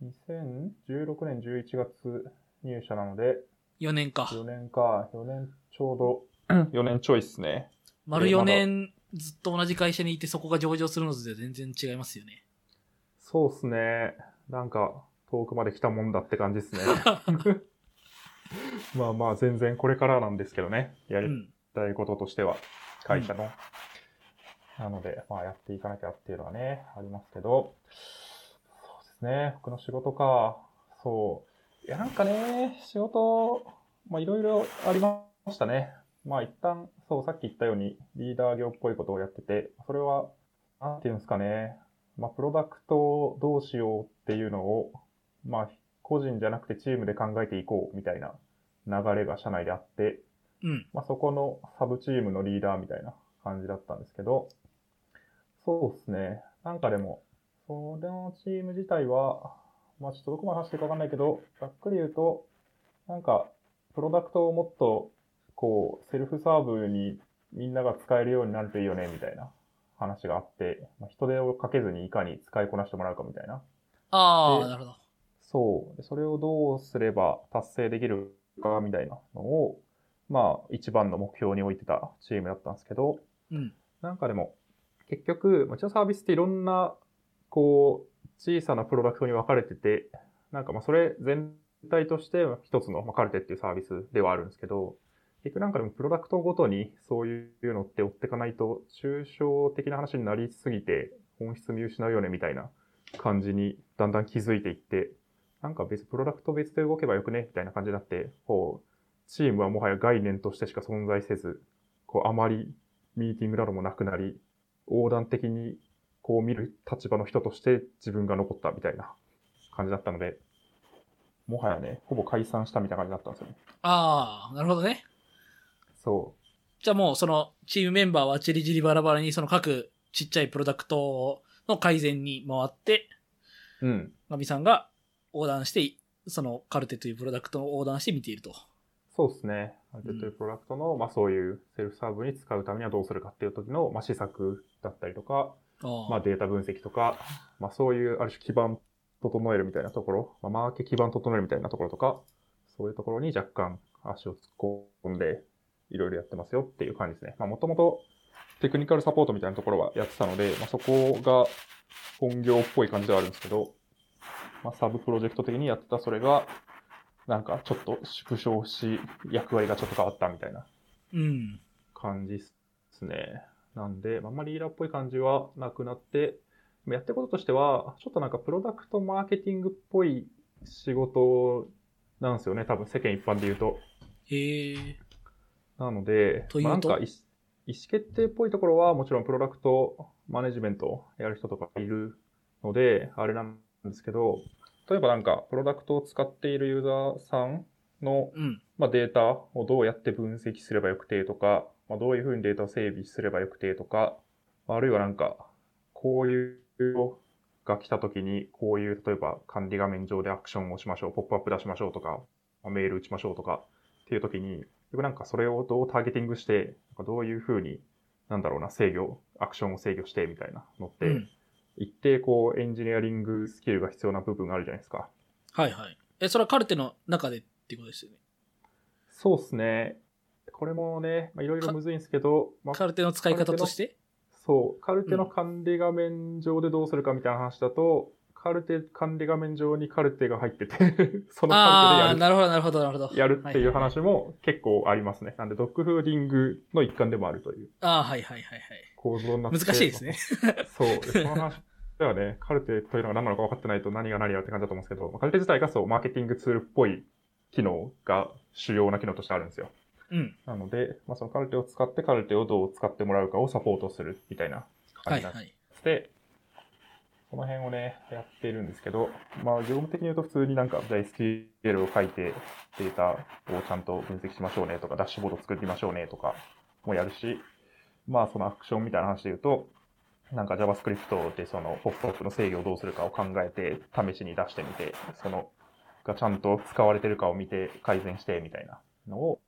2016年11月入社なので、?4 年か。4年か、4年ちょうど、4年ちょいっすね。丸4えまだ年ずっと同じ会社にいてそこが上場するのと全然違いますよね。そうっすね。なんか、遠くまで来たもんだって感じっすね。まあまあ、全然これからなんですけどね。やりうん。たいこととしては、会社の。なので、まあ、やっていかなきゃっていうのはね、ありますけど、そうですね。僕の仕事か。そう。いや、なんかね、仕事、まあ、いろいろありましたね。まあ、一旦、そう、さっき言ったように、リーダー業っぽいことをやってて、それは、なんていうんですかね。まあ、プロダクトをどうしようっていうのを、まあ、個人じゃなくてチームで考えていこうみたいな流れが社内であって、うん。まあ、そこのサブチームのリーダーみたいな感じだったんですけど、そうですね。なんかでも、それのチーム自体は、まあちょっとどこまで話していいかわかんないけど、ざっくり言うと、なんか、プロダクトをもっと、こう、セルフサーブにみんなが使えるようになるといいよね、みたいな話があって、まあ、人手をかけずにいかに使いこなしてもらうかみたいな。ああ、でなるほど。そう。でそれをどうすれば達成できるかみたいなのを、まあ、一番の目標に置いてたチームだったんですけど、うん。なんかでも、結局、うちのサービスっていろんな、こう、小さなプロダクトに分かれてて、なんかまあそれ全体として一つの、まあ、カルテっていうサービスではあるんですけど、結局なんかでもプロダクトごとにそういうのって追っていかないと、抽象的な話になりすぎて本質見失うよねみたいな感じにだんだん気づいていって、なんか別、プロダクト別で動けばよくね？みたいな感じになって、こう、チームはもはや概念としてしか存在せず、こう、あまりミーティングなどもなくなり、横断的にこう見る立場の人として自分が残ったみたいな感じだったので、もはやね、ほぼ解散したみたいな感じだったんですよね。ああ、なるほどね。そじゃあもうそのチームメンバーはチリチリバラバラにその各ちっちゃいプロダクトの改善に回って、う。うん。ガミさんが横断して、そのカルテというプロダクトを横断して見ていると。そうですね。アルテというプロダクトの、まあそういうセルフサーブに使うためにはどうするかっていう時の、まあ施策だったりとか、あまあデータ分析とか、まあそういうある種基盤整えるみたいなところ、まあマーケ基盤整えるみたいなところとか、そういうところに若干足を突っ込んで、いろいろやってますよっていう感じですね。まあもともとテクニカルサポートみたいなところはやってたので、まあそこが本業っぽい感じではあるんですけど、まあサブプロジェクト的にやってたそれが、なんかちょっと縮小し、役割がちょっと変わったみたいなうん。感じですね。なんで、あんまりリーダーっぽい感じはなくなって、やってることとしては、ちょっとなんかプロダクトマーケティングっぽい仕事なんですよね。多分世間一般で言うと。へえ。なので、というと？まあなんか意思決定っぽいところはもちろんプロダクトマネジメントをやる人とかいるので、あれなんですけど、例えばなんかプロダクトを使っているユーザーさんの、うん。まあ、データをどうやって分析すればよくてとか、まあ、どういうふうにデータを整備すればよくてとか、まああるいはなんか、こういうのが来た時に、こういう、例えば管理画面上でアクションをしましょう、ポップアップ出しましょうとか、まあメール打ちましょうとか、っていう時に、なんかそれをどうターゲティングして、なんかどういうふうに、なんだろうな、制御、アクションを制御してみたいなのって、うん。一定こうエンジニアリングスキルが必要な部分があるじゃないですか。はいはい。え、それはカルテの中でっていうことですよね。そうですね。これもね、まあいろいろむずいんですけど、まあカルテの使い方として？そう、カルテの管理画面上でどうするかみたいな話だと、カルテ管理画面上にカルテが入ってて、そのカルテでやなるほどなるほどなるほど。るやるっていうは話も結構ありますね。なんで、ドッグフーディングの一環でもあるというああ、はいはいはいはい。構造になって難しいですね。そう。でその話ではね、カルテというのが何なのか分かってないと何が何やって感じだと思うんですけど、まあカルテ自体がそう、マーケティングツールっぽい機能が主要な機能としてあるんですよ。うん。なので、まあ、そのカルテを使ってカルテをどう使ってもらうかをサポートするみたいなは感じになっいはい。て、この辺をね、やっているんですけど、まあ、業務的に言うと普通になんか、じゃあ SQL を書いてデータをちゃんと分析しましょうねとか、ダッシュボード作りましょうねとかもやるし、まあ、そのアクションみたいな話で言うと、なんか JavaScript でそのポップアップの制御をどうするかを考えて、試しに出してみて、その、がちゃんと使われてるかを見て改善してみたいなのを、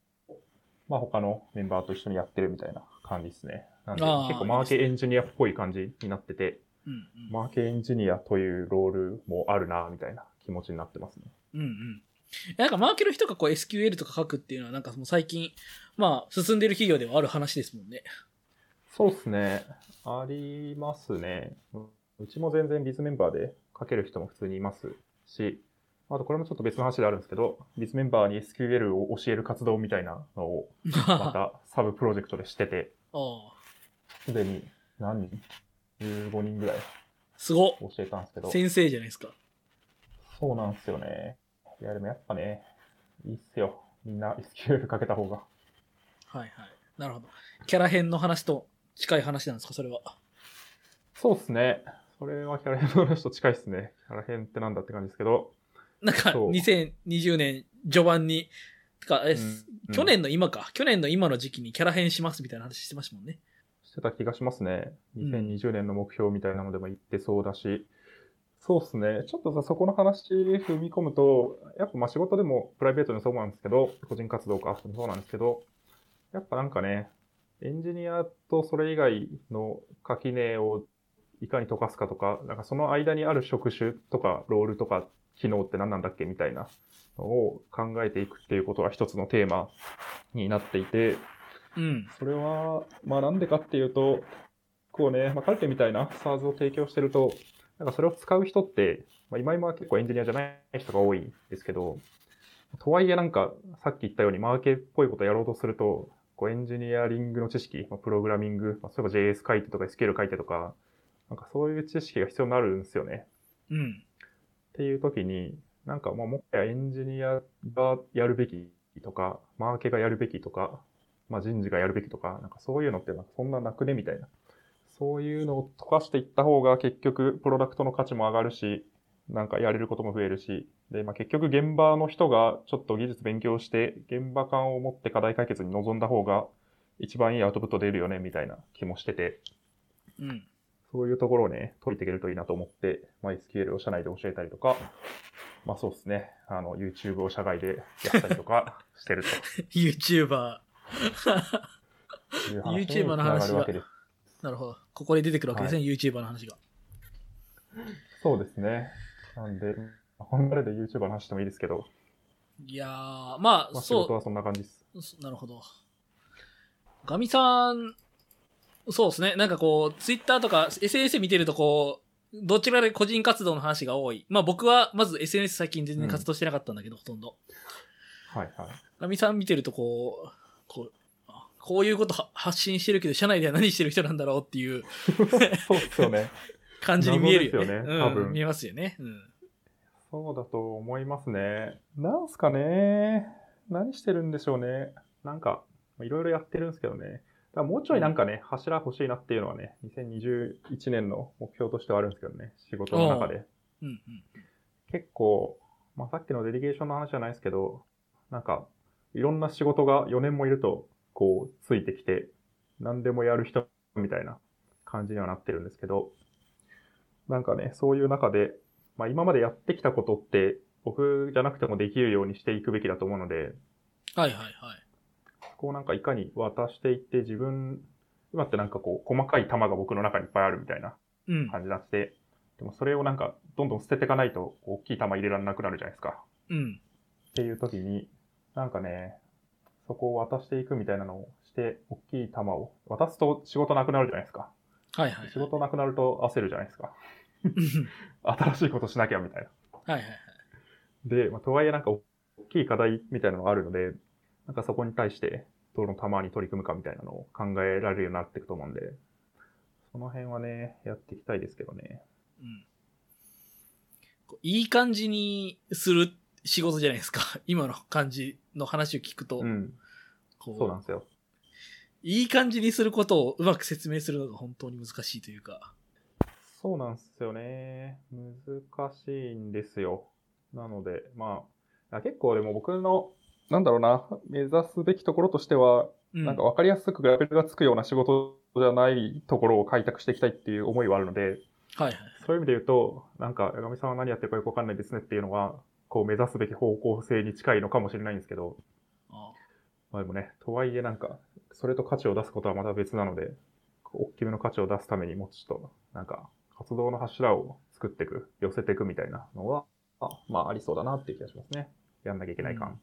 まあ他のメンバーと一緒にやってるみたいな感じですね。なんで結構マーケエンジニアっぽい感じになってて。マーケエンジニアというロールもあるな、みたいな気持ちになってますね。うんうん。なんかマーケの人がこう SQL とか書くっていうのはなんかもう最近、まあ進んでる企業ではある話ですもんね。そうですね。ありますね。うちも全然ビズメンバーで書ける人も普通にいますし、あとこれもちょっと別の話であるんですけど、ビズメンバーに SQL を教える活動みたいなのを まあたサブプロジェクトでしてて、あ。すでに何人？?15 人ぐらいすごっ。教えたんですけど、先生じゃないですか。そうなんですよね。いやでもやっぱね、いいっすよ。みんな SQL かけた方が。はいはい。なるほど。キャラ編の話と近い話なんですか、それは。そうっすね。それはキャラ編の話と近いっすね。キャラ編ってなんだって感じですけど。なんか、そう2020年序盤に、てか、え、うん去年の今か。去年の今の時期にキャラ編しますみたいな話してましたもんね。してた気がしますね。うん2020年の目標みたいなのでも言ってそうだし。そうっすね。ちょっとさ、そこの話で踏み込むと、やっぱまあ仕事でもプライベートでもそうなんですけど、個人活動か、そうなんですけど、やっぱなんかね、エンジニアとそれ以外の垣根をいかに溶かすかとか、なんかその間にある職種とかロールとか機能って何なんだっけみたいなのを考えていくっていうことが一つのテーマになっていて、うん。それは、まあなんでかっていうと、こうね、まあカルテみたいな SARS を提供してると、なんかそれを使う人って、まあ今今は結構エンジニアじゃない人が多いんですけど、とはいえなんかさっき言ったようにマーケっぽいことやろうとすると、こうエンジニアリングの知識、まあ、プログラミング、まあ、例えば JS 書いてとか SQL 書いてとか、なんかそういう知識が必要になるんですよね。うん。っていう時に、なんかまあもはやエンジニアがやるべきとか、マーケがやるべきとか、まあ人事がやるべきとか、なんかそういうのってなんかそんななくねみたいな。そういうのを溶かしていった方が結局プロダクトの価値も上がるし、なんかやれることも増えるし、で、まあ結局現場の人がちょっと技術勉強して現場感を持って課題解決に臨んだ方が一番いいアウトプット出るよねみたいな気もしてて、うん。そういうところをね、解いていけるといいなと思って、まあ、SQL を社内で教えたりとか、まあそうですね、あの、YouTube を社外でやったりとかしてる YouTuber。という話に YouTuber の話が。なるほど。ここで出てくるわけですね、YouTuber の話が。そうですね。なんで、この流れで YouTuber の話してもいいですけど、いやー、まあ、まあ仕そう、事はそんな感じです。そなるほど。ガミさん、そうですね。なんかこう、ツイッターとか SNS 見てるとこう、どちらで個人活動の話が多い。まあ僕はまず SNS 最近全然活動してなかったんだけど、ほとんど。はいはい。ガミさん見てるとこう、こう、あこういうことは発信してるけど、社内では何してる人なんだろうっていうそうっすよね。感じに見えるよね。よね多分うん、見えますよね。うん。そうだと思いますね。なんすかね。何してるんでしょうね。なんか、いろいろやってるんですけどね。だからもうちょいなんかね、柱欲しいなっていうのはね、2021年の目標としてはあるんですけどね、仕事の中で。うんうん。結構、まあ、さっきのデリゲーションの話じゃないですけど、なんか、いろんな仕事が4年もいると、こう、ついてきて、何でもやる人みたいな感じにはなってるんですけど、なんかね、そういう中で、まあ今までやってきたことって、僕じゃなくてもできるようにしていくべきだと思うので、はいはいはい。こうなんかいかに渡していって自分、今ってなんかこう、細かい玉が僕の中にいっぱいあるみたいなうん。感じがして、でもそれをなんか、どんどん捨てていかないと、大きい玉入れられなくなるじゃないですか。うん。っていう時に、なんかね、そこを渡していくみたいなのをして、大きい玉を渡すと仕事なくなるじゃないですか。はいはい。仕事なくなると焦るじゃないですか。う ん新しいことしなきゃみたいな。はいはいはい。で、まあ、とはいえなんか大きい課題みたいなのがあるので、なんかそこに対してどの玉に取り組むかみたいなのを考えられるようになっていくと思うんで、その辺はね、やっていきたいですけどね。うんいい感じにする仕事じゃないですか。今の感じの話を聞くと、うん。こそうなんですよ。いい感じにすることをうまく説明するのが本当に難しいというか。そうなんですよね。難しいんですよ。なので、まあ、結構でも僕の、なんだろうな、目指すべきところとしては、うん、なんか分かりやすくラベルがつくような仕事じゃないところを開拓していきたいっていう思いはあるので、はいはい。そういう意味で言うと、なんか、八神さんは何やってるかよくわかんないですねっていうのは、こう目指すべき方向性に近いのかもしれないんですけど、あまあでもね、とはいえなんか、それと価値を出すことはまた別なので、大きめの価値を出すためにもうちょっと、なんか、活動の柱を作っていく、寄せていくみたいなのは、あまあありそうだなっていう気がしますね。やんなきゃいけない感。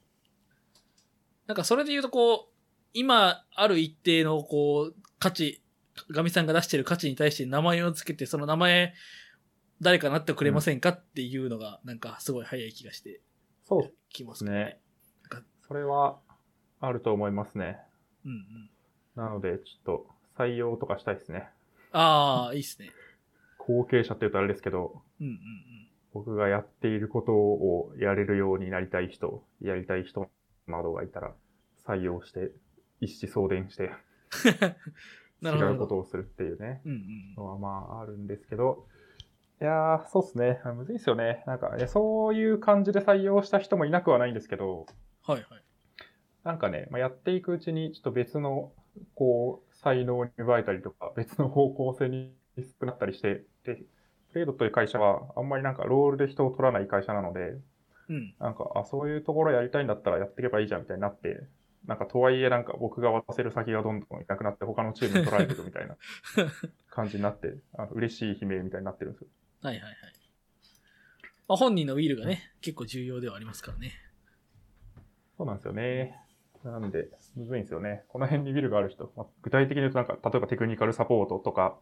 なんかそれで言うとこう、今ある一定のこう、価値、ガミさんが出してる価値に対して名前をつけて、その名前、誰かなってくれませんかっていうのが、なんかすごい早い気がしてそうきまですね。なんかそれは、あると思いますね。うんうん。なので、ちょっと、採用とかしたいですね。ああ、いいっすね。後継者って言うとあれですけど、うんうん僕がやっていることをやれるようになりたい人、やりたい人などがいたら、採用して、一子相伝して、うん。なるほど。違うことをするっていうね、うんうん。のはまああるんですけど、いやー、そうっすね。むずいっすよね。なんか、いやそういう感じで採用した人もいなくはないんですけど、はいはい。なんかね、まあ、やっていくうちに、ちょっと別の、こう、才能に奪えたりとか、別の方向性に少なったりして、で、トレードという会社は、あんまりなんかロールで人を取らない会社なので、うん。なんか、あ、そういうところやりたいんだったらやっていけばいいじゃんみたいになって、なんか、とはいえなんか僕が渡せる先がどんどんいなくなって他のチームに取られていくみたいな感じになって、あの嬉しい悲鳴みたいになってるんですよ。はいはいはい。まあ、本人のウィールがね、結構重要ではありますからね。そうなんですよね。なんで、むずいんですよね。この辺にビルがある人、まあ、具体的に言うとなんか、例えばテクニカルサポートとか、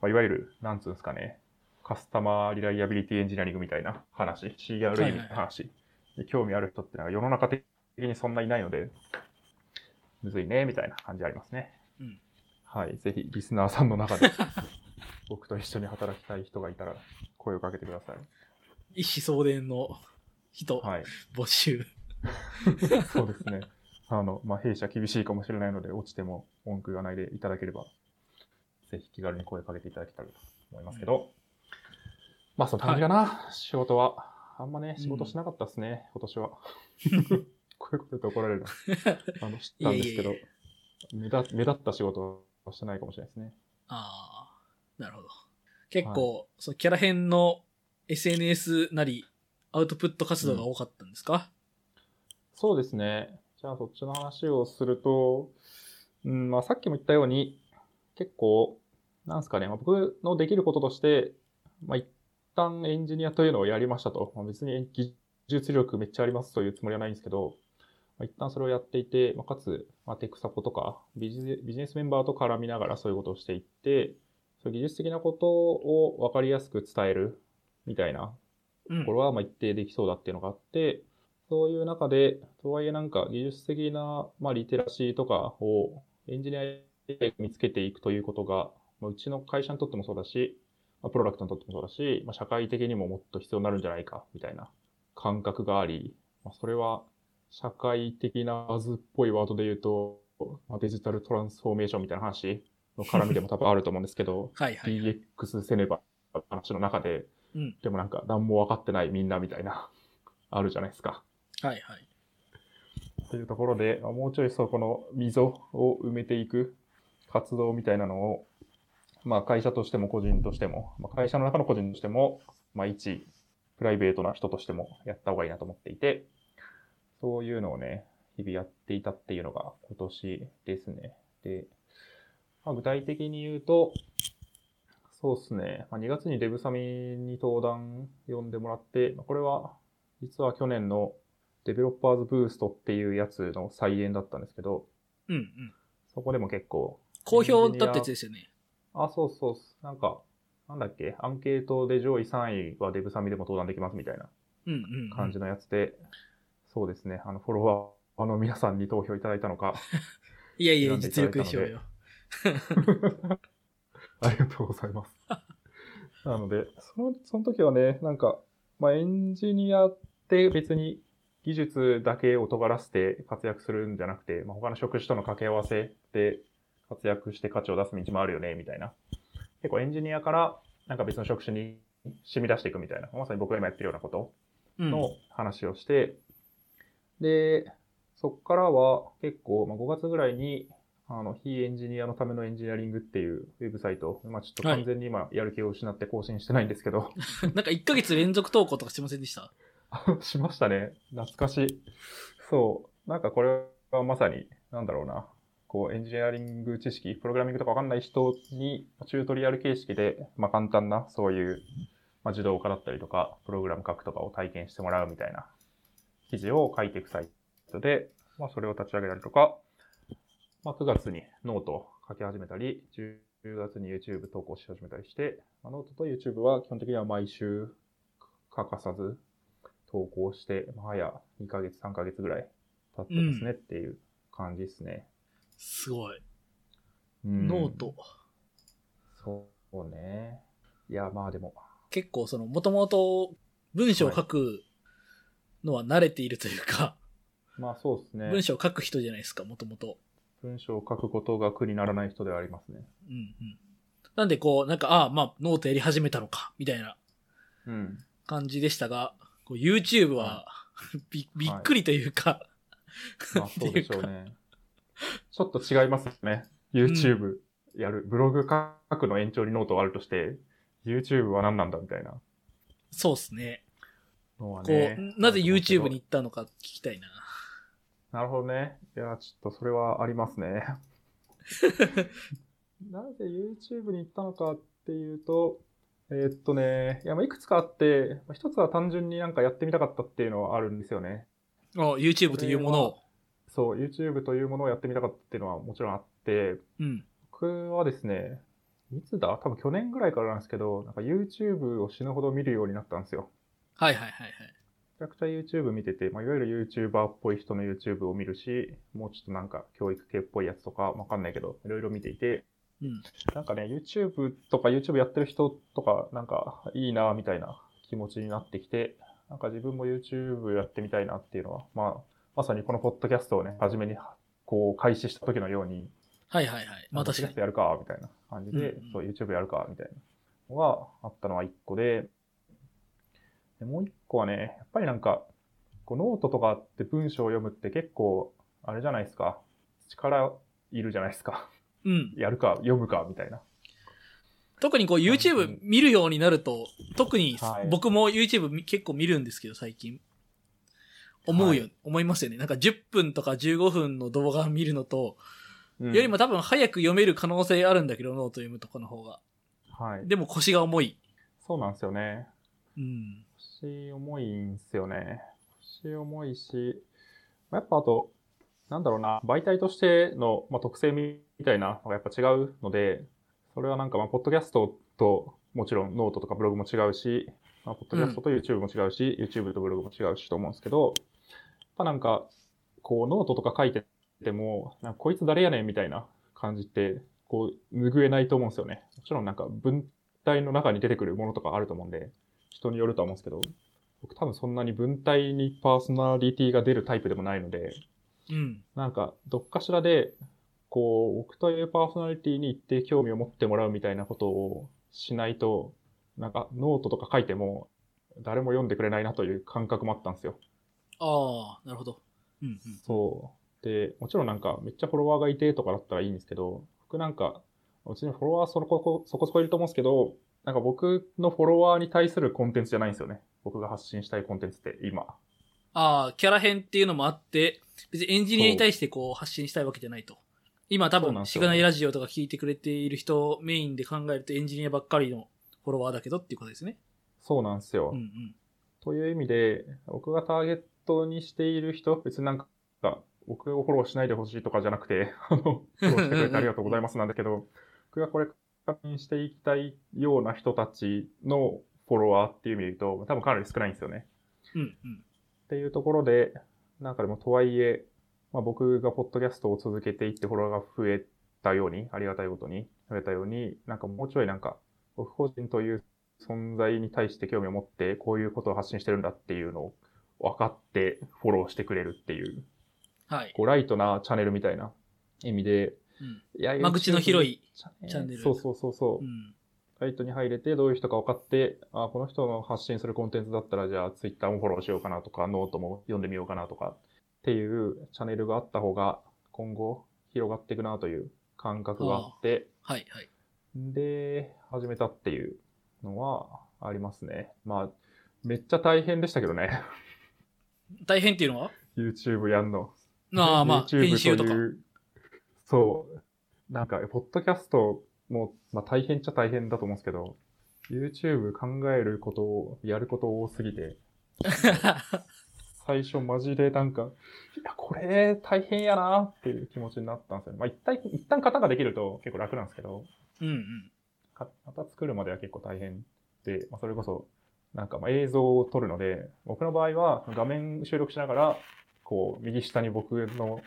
まあ、いわゆる、なんつうんですかね、カスタマーリライアビリティエンジニアリングみたいな話、はい CRE の話に興味ある人ってのは世の中的にそんないないので、むずいね、みたいな感じありますね。うんはい。ぜひ、リスナーさんの中で、僕と一緒に働きたい人がいたら、声をかけてください。一子相伝の人、はい。募集。そうですね。あの、まあ、弊社厳しいかもしれないので、落ちても文句言わないでいただければ、ぜひ気軽に声かけていただけたらと思いますけど、まあ、そんな感じかな、仕事は。あんまね、仕事しなかったですね、今年は。こういうこと言って怒られるな。あの、知ったんですけど、目立った仕事はしてないかもしれないですね。ああ、なるほど。結構、そのキャラ編の SNS なり、アウトプット活動が多かったんですか、そうですね。じゃあそっちの話をすると、うん、まあさっきも言ったように、結構、なんすかね、まあ、僕のできることとして、まあ一旦エンジニアというのをやりましたと。まあ、別に技術力めっちゃありますというつもりはないんですけど、まあ、一旦それをやっていて、まあ、かつ、まあ、テクサポとかビジネビジネスメンバーと絡みながらそういうことをしていって、そ技術的なことを分かりやすく伝えるみたいなうん。これはまあ一定できそうだっていうのがあって、そういう中で、とはいえなんか技術的な、まあ、リテラシーとかをエンジニアで見つけていくということが、まあ、うちの会社にとってもそうだし、まあ、プロダクトにとってもそうだし、まあ、社会的にももっと必要になるんじゃないか、みたいな感覚があり、まあ、それは社会的なバズっぽいワードで言うと、まあデジタルトランスフォーメーションみたいな話の絡みでも多分あると思うんですけど、はいはいはい。DX セネバの話の中で、うん。でもなんか何も分かってないみんなみたいな、あるじゃないですか。はいはい。というところで、まあもうちょいそこの溝を埋めていく活動みたいなのを、まあ会社としても個人としても、まあ、会社の中の個人としても、まあ一、プライベートな人としてもやった方がいいなと思っていて、そういうのをね、日々やっていたっていうのが今年ですね。で、まあ、具体的に言うと、そうですね、まあ、2月にデブサミに登壇呼んでもらって、まあこれは実は去年のデベロッパーズブーストっていうやつの再演だったんですけど、うんうん。そこでも結構、好評だったやつですよね。あ、そうそうなんか、なんだっけ、アンケートで上位3位はデブサミでも登壇できますみたいなうんうんうん。感じのやつで、そうですね、あの、フォロワーの皆さんに投票いただいたのか、いやいや、実力でしょうよ。ありがとうございます。なので、その、その時はね、なんか、まあ、エンジニアって別に技術だけを尖らせて活躍するんじゃなくて、まあ、他の職種との掛け合わせで活躍して価値を出す道もあるよね、みたいな。結構エンジニアからなんか別の職種に染み出していくみたいな、まさに僕が今やってるようなことうん。の話をして、で、そこからは結構、まあ、5月ぐらいに、あの、非エンジニアのためのエンジニアリングっていうウェブサイト、まあちょっと完全に今やる気を失って更新してないんですけど、なんか1ヶ月連続投稿とかしてませんでした？しましたね。懐かしい。そう。なんかこれはまさに、なんだろうな。こう、エンジニアリング知識、プログラミングとかわかんない人に、チュートリアル形式で、まあ簡単な、そういう、まあ自動化だったりとか、プログラム書くとかを体験してもらうみたいな記事を書いていくサイトで、まあそれを立ち上げたりとか、まあ9月にノートを書き始めたり、10月に YouTube 投稿し始めたりして、まあ、ノートと YouTube は基本的には毎週欠かさず投稿して、まあ、早2ヶ月、3ヶ月ぐらい経ってますねっていう感じですね。すごい。うん note。そうね。いや、まあでも、結構その、もともと文章を書くのは慣れているというか、まあそうですね。文章を書く人じゃないですか、もともと。文章を書くことが苦にならない人ではありますね。うんうん。なんでこう、なんか、ああ、まあ、ノートやり始めたのか、みたいなうん。感じでしたが、こう YouTube は、び、びっくりというか、まあ そうでしょうね。ちょっと違いますね。YouTube やる。ブログ書くの延長にノートがあるとして、YouTube は何なんだみたいなそうっすね。ね。う、なぜ YouTube に行ったのか聞きたいな。なるほどね。いや、ちょっとそれはありますね。なぜ YouTube に行ったのかっていうと、えーっとね、いや、まあいくつかあって、まあ一つは単純になんかやってみたかったっていうのはあるんですよね。あ YouTube というものを。そう、YouTube というものをやってみたかったっていうのはもちろんあって、うん。僕はですね、いつだ？多分去年ぐらいからなんですけど、なんか YouTube を死ぬほど見るようになったんですよ。はいはいはいはい。めちゃくちゃ YouTube 見てて、まあ、いわゆる YouTuber っぽい人の YouTube を見るし、もうちょっとなんか教育系っぽいやつとかわかんないけど、いろいろ見ていて、うん。なんかね、YouTube とか YouTube やってる人とか、なんかいいなみたいな気持ちになってきて、なんか自分も YouTube やってみたいなっていうのは、まあ、まさにこのポッドキャストをね、初めにこう開始した時のように、はいはいはい。まあ確。やるか、みたいな感じで、うんうんそう、YouTube やるか、みたいなのがあったのは一個で、でもう一個はね、やっぱりなんか、こうノートとかって文章を読むって結構、あれじゃないですか。力いるじゃないですか。うん。やるか、読むか、みたいな。特にこう YouTube 見るようになると、特にはい僕も YouTube み結構見るんですけど、最近。思うよ、は思いますよね。なんか10分とか15分の動画見るのと、うんよりも多分早く読める可能性あるんだけど、ノート読むとこの方が。はい。でも腰が重い。そうなんですよね。うん。腰重いんですよね。腰重いし、まあやっぱあと、なんだろうな、媒体としての、まあ、特性みたいなのがやっぱ違うので、それはなんかまあ、ポッドキャストと、もちろんノートとかブログも違うし、まあ、ポッドキャストと YouTube も違うし、YouTube とブログも違うしと思うんですけど、やっぱなんか、こう、ノートとか書いてても、なんかこいつ誰やねんみたいな感じって、こう、拭えないと思うんですよね。もちろんなんか文体の中に出てくるものとかあると思うんで、人によるとは思うんですけど、僕多分そんなに文体にパーソナリティが出るタイプでもないので、うん。なんか、どっかしらで、こう、僕というパーソナリティに一定興味を持ってもらうみたいなことをしないと、なんかノートとか書いても誰も読んでくれないなという感覚もあったんですよ。ああ、なるほど。うんうん。そう。で、もちろんなんかめっちゃフォロワーがいてとかだったらいいんですけど、僕なんか、うちにフォロワーそここそこそこいると思うんですけど、なんか僕のフォロワーに対するコンテンツじゃないんですよね。僕が発信したいコンテンツって今。ああ、キャラ編っていうのもあって、別にエンジニアに対してこう発信したいわけじゃないと。今多分、しがないラジオとか聞いてくれている人メインで考えるとエンジニアばっかりのフォロワーだけどっていうことですね。そうなんですよ。うんうん。という意味で、僕がターゲットにしている人、別になんか、僕をフォローしないでほしいとかじゃなくて、フォローしてくれてありがとうございますなんだけど、僕がこれ確認していきたいような人たちのフォロワーっていう意味で言うと、多分かなり少ないんですよね。うんうん。っていうところで、なんかでもとはいえ、まあ、僕がポッドキャストを続けていってフォロワーが増えたように、ありがたいことに増えたように、なんかもうちょいなんか、僕個人という存在に対して興味を持って、こういうことを発信してるんだっていうのを分かってフォローしてくれるっていう、はい。こうライトなチャンネルみたいな意味で、うん。いや間口の広い。チチャンネルそうそうそうそう。うん。サイトに入れて、どういう人か分かって、あこの人の発信するコンテンツだったら、じゃあ、ツイッターもフォローしようかなとか、ノートも読んでみようかなとか、っていうチャンネルがあった方が、今後、広がっていくなという感覚があって、はいはい。で、始めたっていうのはありますね。まあ、めっちゃ大変でしたけどね。大変っていうのは？YouTube やんの。ああ、まあ、YouTube 編集とか。そう。なんか、ポッドキャストも、まあ大変っちゃ大変だと思うんですけど、YouTube 考えることを、やること多すぎて、最初マジでなんか、いや、これ大変やなっていう気持ちになったんですよね。まあ一旦、一旦型ができると結構楽なんですけど、うんうん。か型作るまでは結構大変で、まあそれこそ、なんかまあ映像を撮るので、僕の場合は画面収録しながら、こう、右下に僕の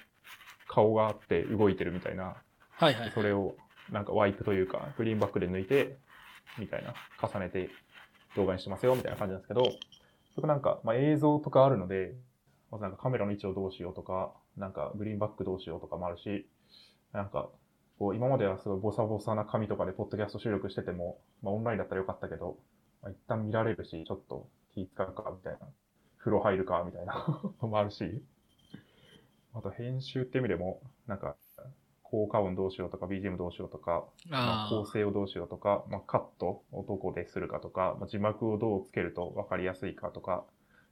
顔があって動いてるみたいな、はいはい。それをなんかワイプというか、グリーンバックで抜いて、みたいな、重ねて動画にしてますよ、みたいな感じなんですけど、そこなんか、まあ、映像とかあるので、まずなんかカメラの位置をどうしようとか、なんかグリーンバックどうしようとかもあるし、なんか、こう今まではすごいボサボサな紙とかでポッドキャスト収録してても、まあ、オンラインだったらよかったけど、まあ、一旦見られるし、ちょっと気使うか、みたいな。風呂入るか、みたいなのもあるし、あと編集って意味でも、なんか、効果音どうしようとか、BGM どうしようとか、まああ構成をどうしようとか、まあ、カットをどこでするかとか、まあ、字幕をどうつけると分かりやすいかとか、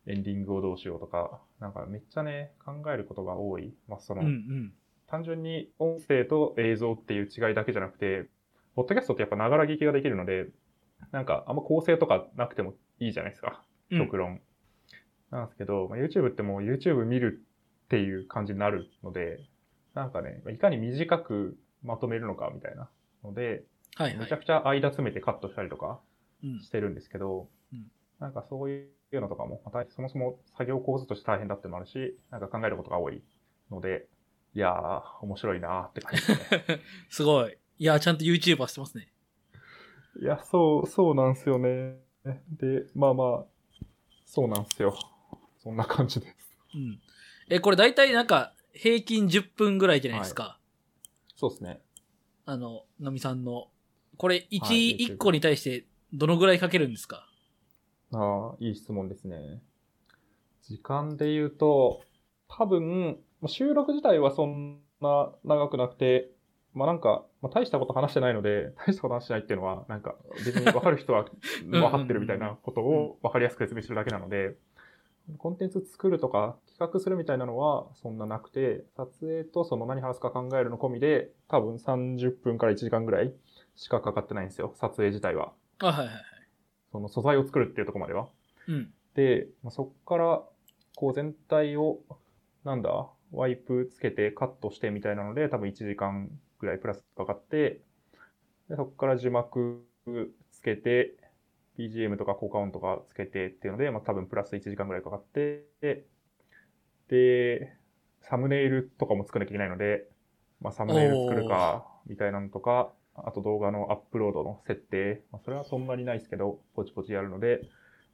エンディングをどうしようとか、なんかめっちゃね、考えることが多い。まあ、そあ。の、うんうん。単純に音声と映像っていう違いだけじゃなくて、ポッドキャストってやっぱながら聞きができるので、なんかあんま構成とかなくてもいいじゃないですか。うん極論。なんですけど、まあ、YouTube ってもう YouTube 見るっていう感じになるので、なんかね、いかに短くまとめるのかみたいなので、はいはいめちゃ。くちゃ間詰めてカットしたりとかうんしてるんですけど、うんなんかそういうのとかも、またそもそも作業構図として大変だってのもあるし、なんか考えることが多いので、いやー、面白いなーって感じですね。すごい。いや、ちゃんと YouTuber してますね。いや、そう、そうなんすよね。で、まあまあ、そうなんすよ。そんな感じです。うん。え、これ大体なんか、平均10分ぐらいじゃないですか。そうですね。あの、のみさんの。これ、1、はい一個に対して、どのぐらいかけるんですか？ああ、いい質問ですね。時間で言うと、多分、まあ収録自体はそんな長くなくて、まあなんか、まあ、大したこと話してないので、大したこと話してないっていうのは、なんか、別に分かる人は 分かってるみたいなことを分かりやすく説明するだけなので、コンテンツ作るとか企画するみたいなのはそんななくて、撮影とその何話すか考えるの込みで、多分30分から1時間ぐらいしかかかってないんですよ、撮影自体は。あ、はいはいはい。その素材を作るっていうところまでは。うん。で、まあ、そこから、こう全体を、なんだ、ワイプつけてカットしてみたいなので、多分1時間ぐらいプラスかかって、でそこから字幕つけて、BGM とか効果音とかつけてっていうので、まあ多分プラス1時間ぐらいかかって、で、サムネイルとかも作らなきゃいけないので、まあサムネイル作るか、みたいなのとか、あと動画のアップロードの設定、まあそれはそんなにないですけど、ポチポチやるので、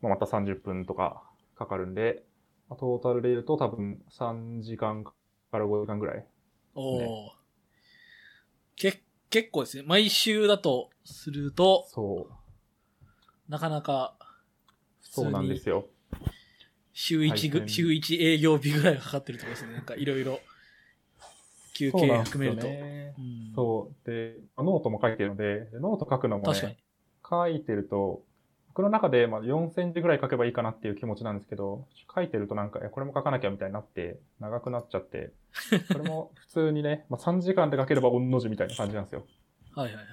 まあ、また30分とかかかるんで、まあトータルで言うと多分3時間から5時間ぐらい。おお、ねけ、結構ですね。毎週だとすると、そう。なかなか、そうなんですよ。週一ぐ、週一営業日ぐらいがかかってるところですね。なんかいろいろ、休憩含めると。ね。うんそう。で、ノートも書いてるので、でノート書くのもね、。書いてると、僕の中でまあ4センチぐらい書けばいいかなっていう気持ちなんですけど、書いてるとなんか、これも書かなきゃみたいになって、長くなっちゃって、これも普通にね、まあ3時間で書ければ御の字みたいな感じなんですよ。はいはいはい。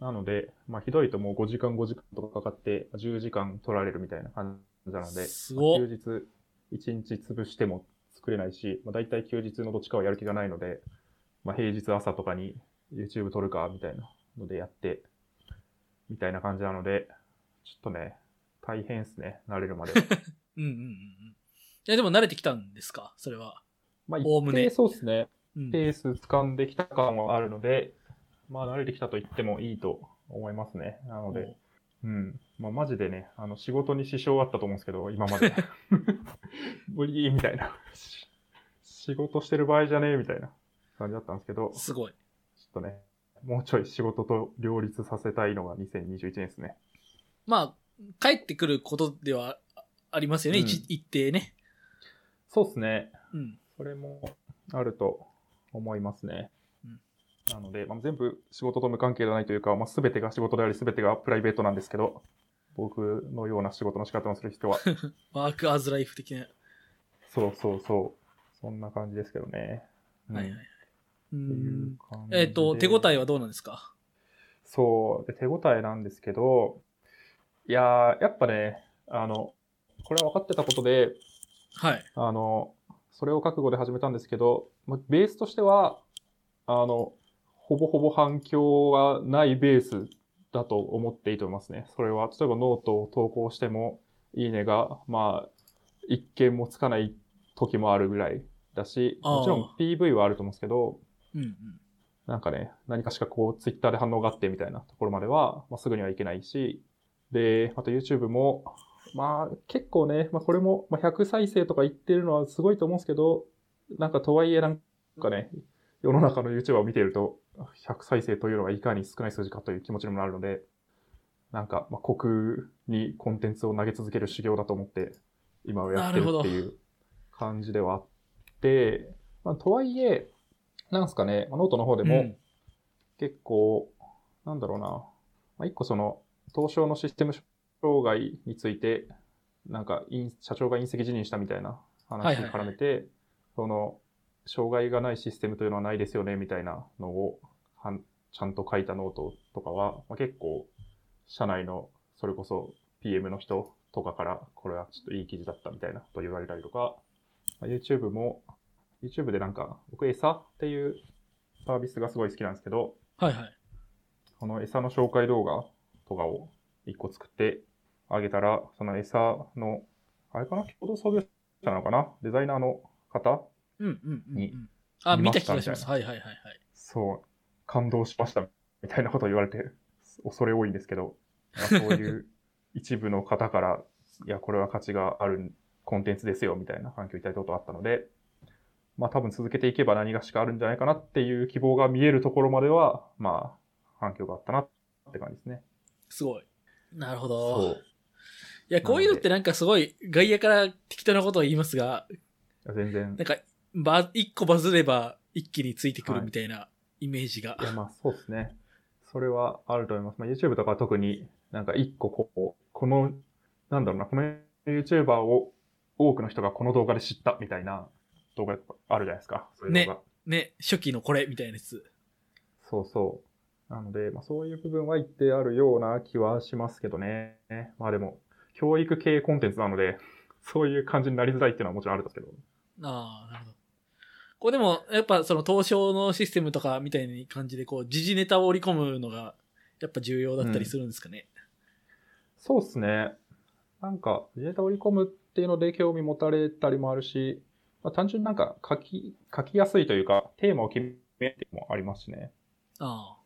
なので、まあひどいともう5時間5時間とかかかって、10時間取られるみたいな感じなので、すごっ休日1日潰しても作れないし、まあ、大体休日のどっちかはやる気がないので、まあ、平日朝とかに YouTube 撮るかみたいなのでやって、みたいな感じなので、ちょっとね、大変ですね、慣れるまで。うんうんうんうん。いや、でも慣れてきたんですか？それは。まあ、おおむねそうですね、うん。ペース掴んできた感はあるので、まあ、慣れてきたと言ってもいいと思いますね。なので、うん。まあ、マジでね、あの、仕事に支障あったと思うんですけど、今まで。無理みたいな。し仕事してる場合じゃねえみたいな感じだったんですけど、ちょすごい。っとね、もうちょい仕事と両立させたいのが2021年ですね。まあ、帰ってくることではありますよね、うん一一定ね。そうですね。うん。それもあると思いますね。うんなので、まあ、全部仕事と無関係じゃないというか、まあ、全てが仕事であり全てがプライベートなんですけど、僕のような仕事の仕方をする人は、ワークアズライフ的な。そうそうそう、そんな感じですけどね。うんはいはいはい。うんえっ、と、手応えはどうなんですか？そう、で手応えなんですけど、いやー、やっぱね、あの、これは分かってたことで、はい。あの、それを覚悟で始めたんですけど、まあベースとしては、あの、ほぼほぼ反響がないベースだと思っていいと思いますね。それは、例えばノートを投稿しても、いいねが、まあ、一件もつかない時もあるぐらいだし、もちろん PV はあると思うんですけど、うんうん。なんかね、何かしかこう、ツイッターで反応があってみたいなところまでは、まあ、すぐにはいけないし、で、あと YouTube も、まあ、結構ね、まあ、これも、まあ、100再生とか言ってるのはすごいと思うんですけど、なんかとはいえなんかね、世の中の YouTuber を見ていると、100再生というのがいかに少ない数字かという気持ちにもなるので、なんか、まあ、虚空にコンテンツを投げ続ける修行だと思って、今はやってるっていう感じではあって、まあ、とはいえ、なんすかね、まあノートの方でも、うん。結構、なんだろうな、まあ、一個その、東証のシステム障害について、なんか、い社長が隕石辞任したみたいな話にはいはいはい。絡めて、その、障害がないシステムというのはないですよね、みたいなのを、はんちゃんと書いたノートとかは、まあ、結構、社内の、それこそ PM の人とかから、これはちょっといい記事だったみたいなと言われたりとか、まあ YouTube も、YouTube でなんか、僕、餌っていうサービスがすごい好きなんですけど、はいはい。その餌の紹介動画とかを一個作ってあげたら、その餌の、あれかな共同創業者なのかなデザイナーの方うんうんうんうにん。あ、見見ました気がします。はいはいはいはい。そう、感動しましたみたいなことを言われて、恐れ多いんですけど、まあそういう 一部の方から、いや、これは価値があるコンテンツですよみたいな反響いただいたことがあったので、まあ多分続けていけば何がしかあるんじゃないかなっていう希望が見えるところまでは、まあ反響があったなって感じですね。すごい。なるほそど。う。いや、こういうのってなんかすごい、外野から適当なことを言いますが、全然なん。か、ば、一個バズれば一気についてくるみたいなイメージが。いや、まあそうですね。それはあると思います。まあ YouTube とかは特になんか一個こう、この、なんだろうな、この YouTuber を多くの人がこの動画で知ったみたいな動画あるじゃないですか。そういう動画。ね、初期のこれみたいなやつ。そうそう。なので、まあそういう部分は一定あるような気はしますけどね。まあでも、教育系コンテンツなので、そういう感じになりづらいっていうのはもちろんあるんですけど。ああ、なるほど。これでも、やっぱその東証のシステムとかみたいな感じで、こう、時事ネタを織り込むのが、やっぱ重要だったりするんですかね？そうですね。なんか、データを織り込むっていうので興味持たれたりもあるし、まあ、単純になんか書き、書きやすいというか、テーマを決めてもありますしね。あ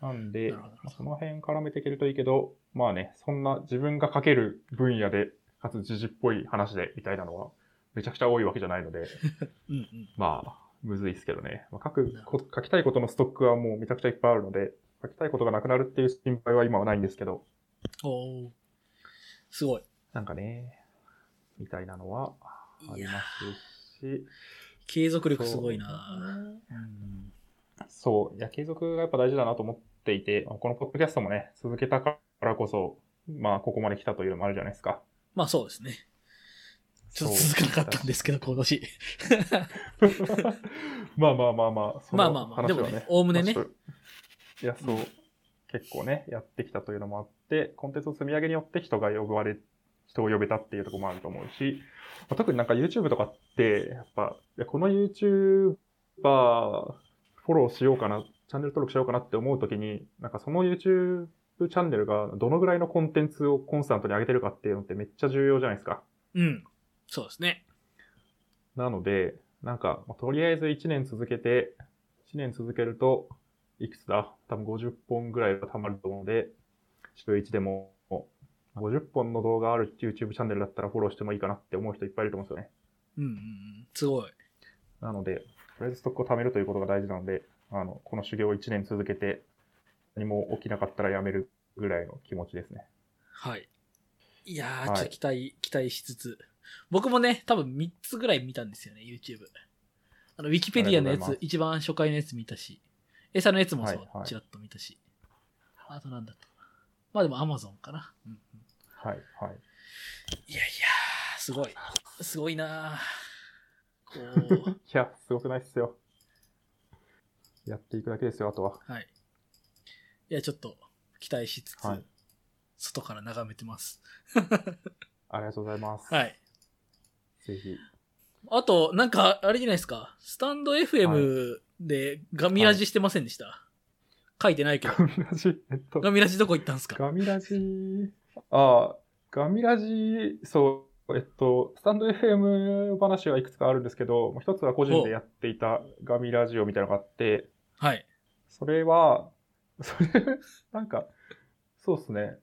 なんで、まあその辺絡めていけるといいけど、まあね、そんな自分が書ける分野で、かつ時事っぽい話でみたいなのは、めちゃくちゃ多いわけじゃないので、あ。うんうん。まあ、むずいですけどね。まあ、書くこ、書きたいことのストックはもうめちゃくちゃいっぱいあるので、書きたいことがなくなるっていう心配は今はないんですけど、おーすごい。なんかね、みたいなのはありますし、継続力すごいなそう。いや、継続がやっぱ大事だなと思っていて、このポッドキャストもね、続けたからこそ、まあ、ここまで来たというのもあるじゃないですか。まあそうですね。ちょっと続かなかったんですけど、今年。まあまあまあまあ、まあまあまあでもねおおむねねいや、そう、結構ね、やってきたというのもあって、コンテンツの積み上げによって人が呼ばれ、人を呼べたっていうところもあると思うし、まあ特になんか YouTube とかって、やっぱ、いやこの YouTuber フォローしようかな、チャンネル登録しようかなって思うときに、なんかその YouTube チャンネルがどのぐらいのコンテンツをコンスタントに上げてるかっていうのってめっちゃ重要じゃないですか。うん。そうですね。なので、なんか、まあとりあえず1年続けて、1年続けると、いくつだ？多分50本ぐらいは溜まると思うので、週1でも、50本の動画ある YouTube チャンネルだったらフォローしてもいいかなって思う人いっぱいいると思うんですよね。うんうんうん。すごい。なので、とりあえずストックを貯めるということが大事なので、あの、この修行を1年続けて、何も起きなかったらやめるぐらいの気持ちですね。はい。いやー、はいちょっと期待、期待しつつ。僕もね、多分3つぐらい見たんですよね、YouTube。あの、ウィキペディアのやつ、一番初回のやつ見たし、餌のやつもそう、はいはいちらっと見たし。あとなんだったまあでも Amazon かな。うんうん、はい、はい。いやいやー、すごい。すごいなーこ いや、すごくないっすよ。やっていくだけですよ、あとは。う、はい。いや、ちょっと期待しつつ、はい。外から眺めてます。ありがとうございます。はい。ぜひ。あと、なんか、あれじゃないですか。スタンド FM でガミラジしてませんでした、書いてないけど。ガミラジ、えっと、ガミラジどこ行ったんですか？ガミラジ、ああ、ガミラジ、そう、えっと、スタンド FM 話はいくつかあるんですけど、もう一つは個人でやっていたガミラジオみたいなのがあって、はい。それは、それ、なんか、そうですね。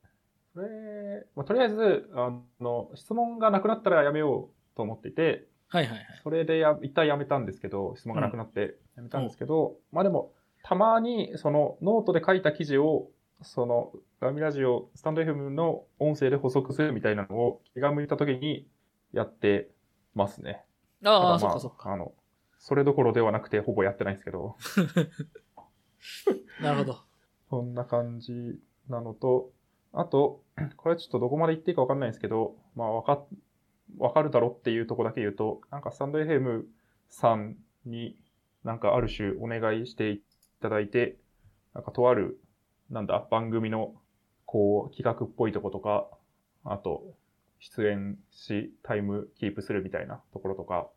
それ、まあ、とりあえず、あの、質問がなくなったらやめようと思っていて、はいはいはい。それでや、一旦やめたんですけど、質問がなくなってやめたんですけど、まあでも、たまに、その、ノートで書いた記事を、その、ガミラジオ、スタンド FM の音声で補足するみたいなのを気が向いた時にやってますね。あまそっかそっか。あの、それどころではなくて、ほぼやってないんですけど、なるほど。そんな感じなのと、あと、これちょっとどこまで言っていいかわかんないんですけど、まあわか、わかるだろっていうとこだけ言うと、なんかスタンド FM さんになんかある種お願いしていただいて、なんかとある、なんだ、番組のこう企画っぽいとことか、あと、出演し、タイムキープするみたいなところとか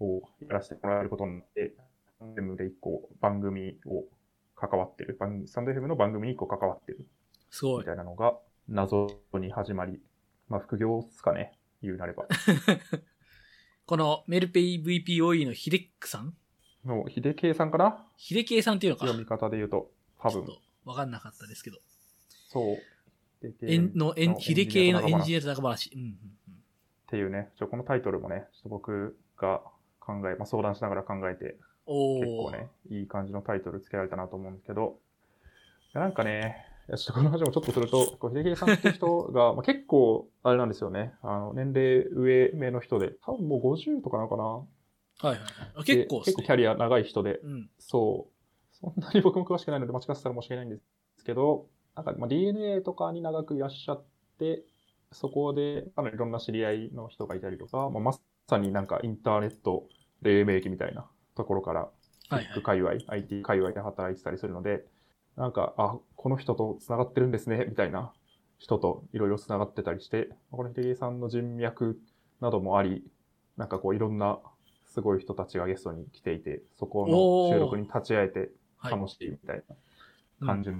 をやらせてもらえることになって、FM で一個番組を関わってる、番スタンド FM の番組に一個関わってるすごい。みたいなのが謎に始まり、まあ副業っすかね、言うなれば。このメルペイ VPOE のヒデックさん？もう、秀圭さんかな？ヒデケイさんっていうのか。読み方で言うと、多分わかんなかったですけど。そう。えんの、えん、ヒデケイのエンジニっア高話。うんうんうん。ていうね、ちょこのタイトルもね、ちょっと僕が考え、まあ相談しながら考えて。結構ね、いい感じのタイトルつけられたなと思うんですけど、なんかね、ちょっとこの話もちょっとすると、こう秀樹さんっていう人が、まあ、結構、あれなんですよね、あの、年齢上目の人で、多分もう50とかなのかなはいはい。結構ね結構キャリア長い人で、うん。そう、そんなに僕も詳しくないので間違ってたら申し訳ないんですけど、なんか、まあ、DNA とかに長くいらっしゃって、そこで、かなりいろんな知り合いの人がいたりとか、まあ、まさになんかインターネット黎明期みたいなところから、はいはい。界隈、IT 界隈で働いてたりするので、なんか、あ、この人と繋がってるんですね、みたいな人といろいろ繋がってたりして、この秀樹さんの人脈などもあり、なんかこういろんなすごい人たちがゲストに来ていて、そこの収録に立ち会えてはい楽しいみたいな感じの。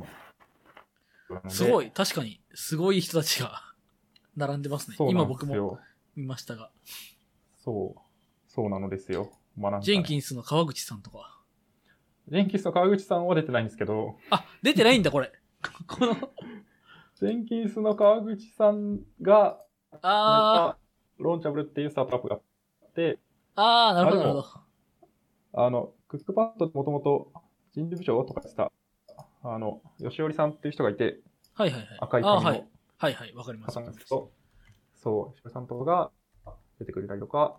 なのですごい。確かに、すごい人たちが 並んでますね。今僕も。見ましたが。そう。そうなのですよ。まあねジェンキンスの川口さんとか。ジェンキンスの川口さんは出てないんですけど、あ、出てないんだ、これ。この、ジェンキンスの川口さんが、あローンチャブルっていうスタートアップがあって、ー、あー、なるほど、なるほど。あの、クックパッドもともと人事部長とかした、あの、吉織さんっていう人がいて、はいはいはい。赤い髪のあはい。はいはい、わかります。方なんですけど、そう、吉織さんとかが出てくれたりとか、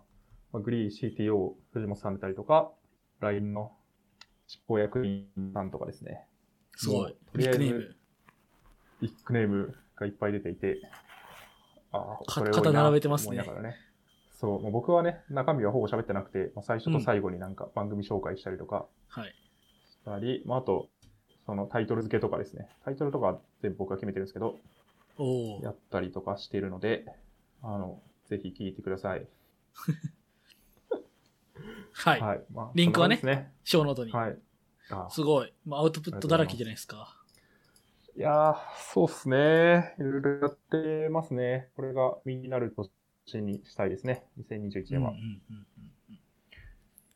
まあグリー CTO 藤本さん出たりとか、LINE の執行役員さんとかですね。すごい。とりあえずビッグネーム。ビッグネームがいっぱい出ていて、ああ、かこれ肩並べてますね。そう、もう僕はね、中身はほぼ喋ってなくて、まあ、最初と最後になんか番組紹介したりとかはい。したり、まあ、あと、そのタイトル付けとかですね。タイトルとかは全部僕が決めてるんですけど、おおや。ったりとかしているので、あの、ぜひ聞いてください。はい。はい。まあ、リンクはねそんな感 show note に。はい。あすごい。まあアウトプットだらけじゃないですか。いやー、そうっすね。いろいろやってますね。これが身になる年にしたいですね。2021年は。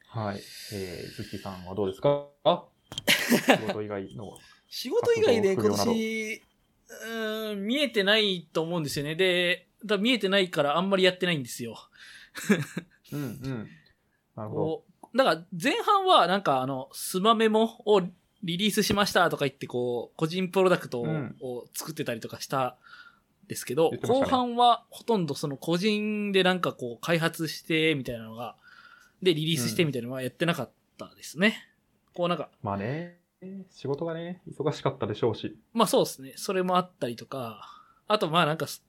はい。えー、ズッキーさんはどうですか？あ仕事以外の。仕事以外で今年、うーん、見えてないと思うんですよね。で、だ見えてないからあんまりやってないんですよ。うんうん。なるほこう、だから前半はなんかあの、スマメモをリリースしましたとか言ってこう、個人プロダクトを,、うん作ってたりとかしたんですけど、言ってましたね後半はほとんどその個人でなんかこう開発してみたいなのが、でリリースしてみたいなのはやってなかったですね。こうなんか、ど。まあね、仕事がね、忙しかったでしょうし。まあそうですね。それもあったりとか、あとまあなんかす、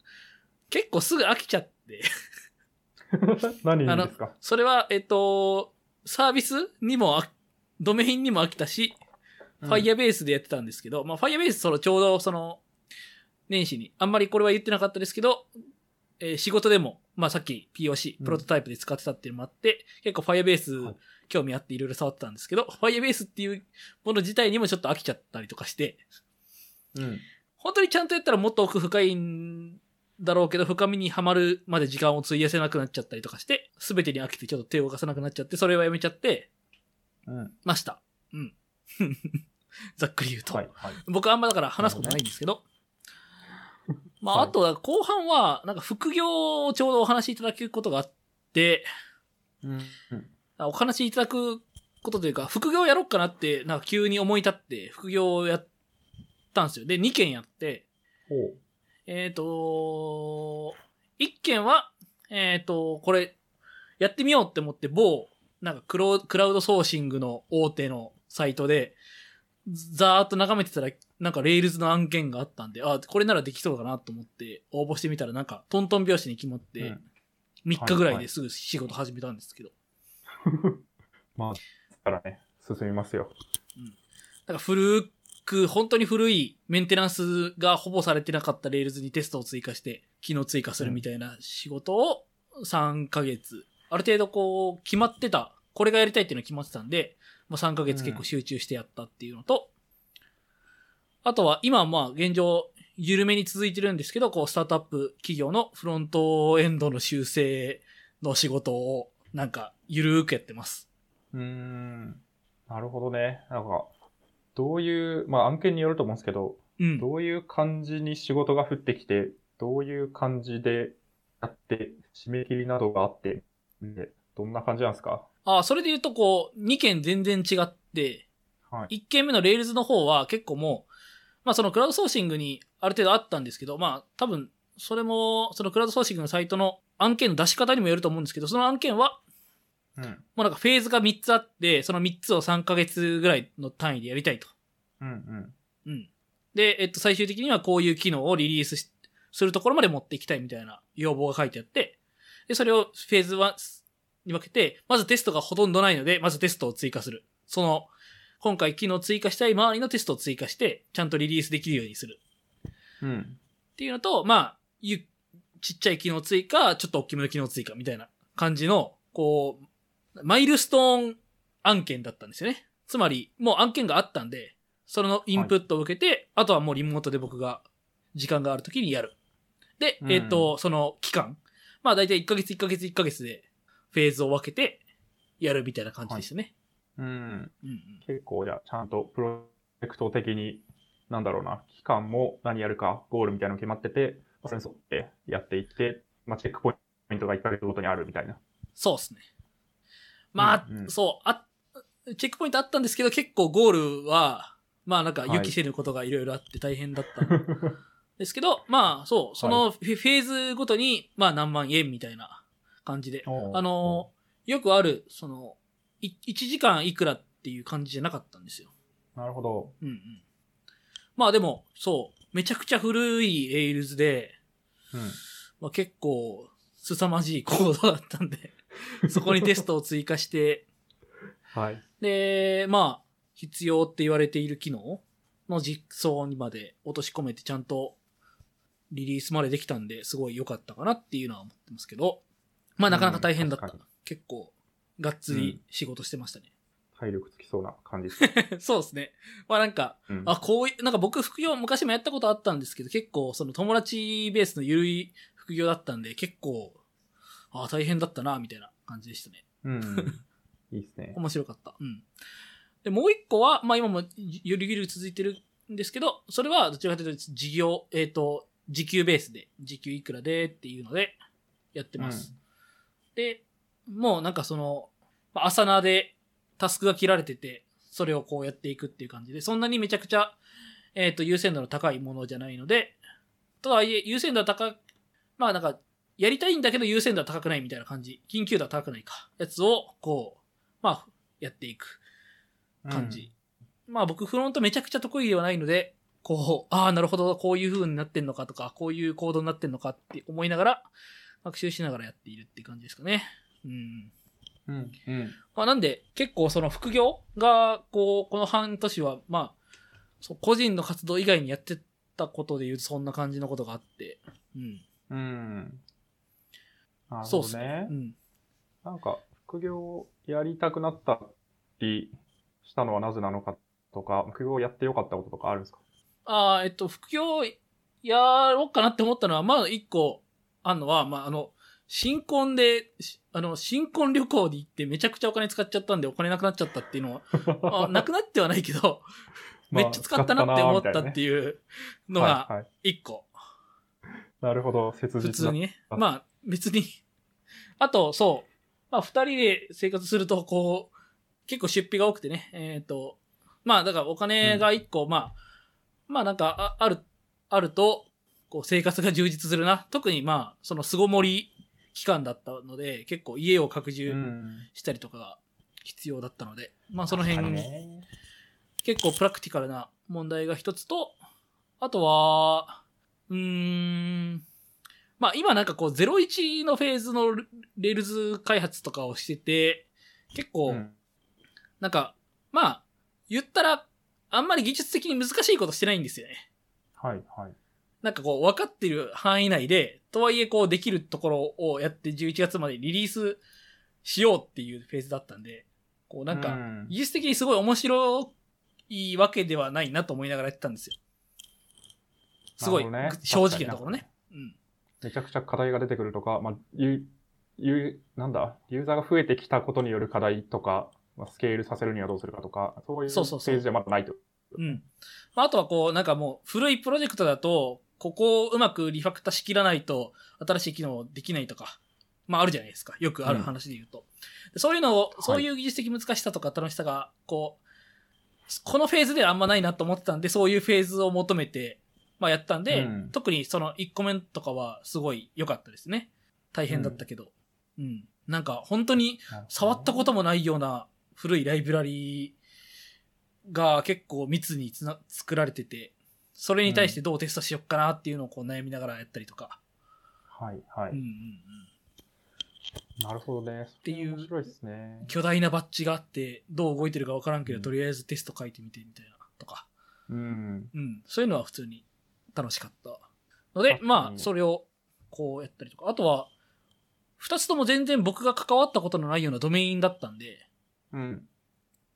結構すぐ飽きちゃって、何にですか？それは、えっと、サービスにもあ、ドメインにも飽きたし、ファイヤーベースでやってたんですけど、まあ、ファイヤーベース、その、ちょうど、その、年始に、あんまりこれは言ってなかったですけど、えー仕事でも、まあ、さっき POC、うん。プロトタイプで使ってたっていうのもあって、結構ファイヤーベースはい、興味あっていろいろ触ってたんですけど、ファイヤーベースっていうもの自体にもちょっと飽きちゃったりとかして、うん。本当にちゃんとやったらもっと奥深いんだろうけど、深みにはまるまで時間を費やせなくなっちゃったりとかして、すべてに飽きてちょっと手を動かさなくなっちゃって、それはやめちゃってうん。ました。うん。ざっくり言うと。はい。はい。僕あんまだから話すことないんですけど。まあ、はいあとは後半は、なんか副業をちょうどお話しいただくことがあって、うん。あお話しいただくことというか、副業やろうかなって、なんか急に思い立って、副業をやったんですよ。で、2件やって。えっ、と、1件は、えっ、と、これ、やってみようって思って、某、なんかクロクラウドソーシングの大手のサイトで、ざーっと眺めてたら、なんか Rails の案件があったんで、あ、これならできそうだなと思って、応募してみたら、なんか、トントン拍子に決まって、うん3日ぐらいですぐ仕事始めたんですけど。まあ、だからね、進みますよ。だから古く、本当に古いメンテナンスがほぼされてなかった Rails にテストを追加して、機能追加するみたいな仕事を3ヶ月、ある程度こう、決まってた、これがやりたいっていうのが決まってたんで、もう3ヶ月結構集中してやったっていうのと、あとは今はまあ現状、緩めに続いてるんですけど、こう、スタートアップ企業のフロントエンドの修正の仕事を、なんか、ゆるーくやってます。うーん。なるほどね。なんか、どういう、まあ案件によると思うんですけど、うん。どういう感じに仕事が降ってきて、どういう感じでやって、締め切りなどがあって、でどんな感じなんですか？あ、それで言うとこう、2件全然違って、はい。1件目の Rails の方は結構もう、まあそのクラウドソーシングにある程度あったんですけど、まあ多分、それも、そのクラウドソーシングのサイトの案件の出し方にもよると思うんですけど、その案件は、うん。もうなんかフェーズが3つあって、その3つを3ヶ月ぐらいの単位でやりたいと。うんうん。うん。で、えっと、最終的にはこういう機能をリリースしするところまで持っていきたいみたいな要望が書いてあって、で、それをフェーズ1に分けて、まずテストがほとんどないので、まずテストを追加する。その、今回機能追加したい周りのテストを追加して、ちゃんとリリースできるようにする。うん。っていうのと、まあ、ゆ、ちっちゃい機能追加、ちょっと大きめの機能追加みたいな感じの、こう、マイルストーン案件だったんですよね。つまり、もう案件があったんで、それのインプットを受けて、あとはもうリモートで僕が時間がある時にやる。で、うんえっ、と、その期間。まあ大体1ヶ月1ヶ月1ヶ月でフェーズを分けてやるみたいな感じでしたね。うん。うんうん。結構じゃあ、ちゃんとプロジェクト的に、なんだろうな、期間も何やるか、ゴールみたいなの決まってて、まあそれに沿ってやっていって、まあ、チェックポイントが1ヶ月ごとにあるみたいな。そうですね。まあ、うんうんそう、あ、チェックポイントあったんですけど、結構ゴールは、まあなんかはい予期せぬことがいろいろあって大変だったん ですけど、まあそう、そのフェーズごとに、まあ何万円みたいな感じで。あの、よくある、その、い1時間いくらっていう感じじゃなかったんですよ。なるほど。うんうん。まあでも、そう、めちゃくちゃ古い Rails で、うん。まあ、結構、凄まじいコードだったんで、そこにテストを追加して、はい。で、まあ、必要って言われている機能の実装にまで落とし込めてちゃんとリリースまでできたんで、すごい良かったかなっていうのは思ってますけど、まあなかなか大変だった。うん結構、がっつり仕事してましたね。体力つきそうな感じです。そうですね。まあなんか、うんあ、こういう、なんか僕副業昔もやったことあったんですけど、結構その友達ベースの緩い副業だったんで、結構、あ大変だったな、みたいな感じでしたね。うん。いいですね。面白かった。うん。で、もう一個は、まあ今もゆるゆる続いてるんですけど、それはどちらかというと事業、えっ、と、時給ベースで、時給いくらでっていうのでやってます。で、もうなんかその、まあ朝名でタスクが切られてて、それをこうやっていくっていう感じで、そんなにめちゃくちゃ、えっ、と、優先度の高いものじゃないので、とはいえ、優先度は高く、まあなんか、やりたいんだけど優先度は高くないみたいな感じ。緊急度は高くないか。やつを、こう、まあ、やっていく感じ。まあ僕フロントめちゃくちゃ得意ではないので、こう、ああ、なるほど、こういう風になってんのかとか、こういうコードになってんのかって思いながら、学習しながらやっているって感じですかね。うん。うん。うん。うん。まあなんで、結構その副業が、こう、この半年は、まあ、そう個人の活動以外にやってたことで言うとそんな感じのことがあって、うん。うん。なるそうっすほどねう。ん。なんか、副業やりたくなったりしたのはなぜなのかとか、副業やってよかったこととかあるんですか？ああ、えっと、副業やろうかなって思ったのは、まあ一個あんのは、まああの、新婚で、しあの、新婚旅行に行ってめちゃくちゃお金使っちゃったんでお金なくなっちゃったっていうのは、あなくなってはないけど、めっちゃ使ったなって思ったってういうのはがい、はい。一個。なるほど、切実普な。通にね。あまあ、別に。あと、そう。まあ、二人で生活すると、こう、結構出費が多くてね。えっ、と、まあ、だからお金が一個、まあ、まあなんか、あある、あると、こう、生活が充実するな。特にまあ、その巣ごもり期間だったので、結構家を拡充うん。したりとかが必要だったので、まあその辺、ね結構プラクティカルな問題が一つと、あとは、うーん、まあ今なんかこう01のフェーズの Rails 開発とかをしてて、結構、うんなんか、まあ、言ったら、あんまり技術的に難しいことしてないんですよね。はい、はい。なんかこう分かってる範囲内で、とはいえこうできるところをやって11月までリリースしようっていうフェーズだったんで、こうなんか、うん技術的にすごい面白いわけではないなと思いながらやってたんですよ。すごい、正直なところね。うん。めちゃくちゃ課題が出てくるとか、まあ、ゆ、ゆ、なんだ、ユーザーが増えてきたことによる課題とか、まあ、スケールさせるにはどうするかとか、そういうフそうそうそうェーズじゃまだないと。うん。まあ、あとはこう、なんかもう、古いプロジェクトだと、ここをうまくリファクターしきらないと、新しい機能できないとか、まああるじゃないですか。よくある話で言うと。でそういうのを、そういう技術的難しさとか楽しさが、こう、このフェーズではあんまないなと思ってたんで、そういうフェーズを求めて、まあやったんで、うん特にその1個目とかはすごい良かったですね。大変だったけど。うん。なんか本当に触ったこともないような古いライブラリーが結構密につな作られてて、それに対してどうテストしよっかなっていうのをこう悩みながらやったりとか。はい、はい。うんうんうん。なるほどね。ていう。巨大なバッジがあって、どう動いてるかわからんけど、うんとりあえずテスト書いてみてみたいなとか。うん。うん。そういうのは普通に楽しかった。ので、まあ、それをこうやったりとか。あとは、二つとも全然僕が関わったことのないようなドメインだったんで、うん。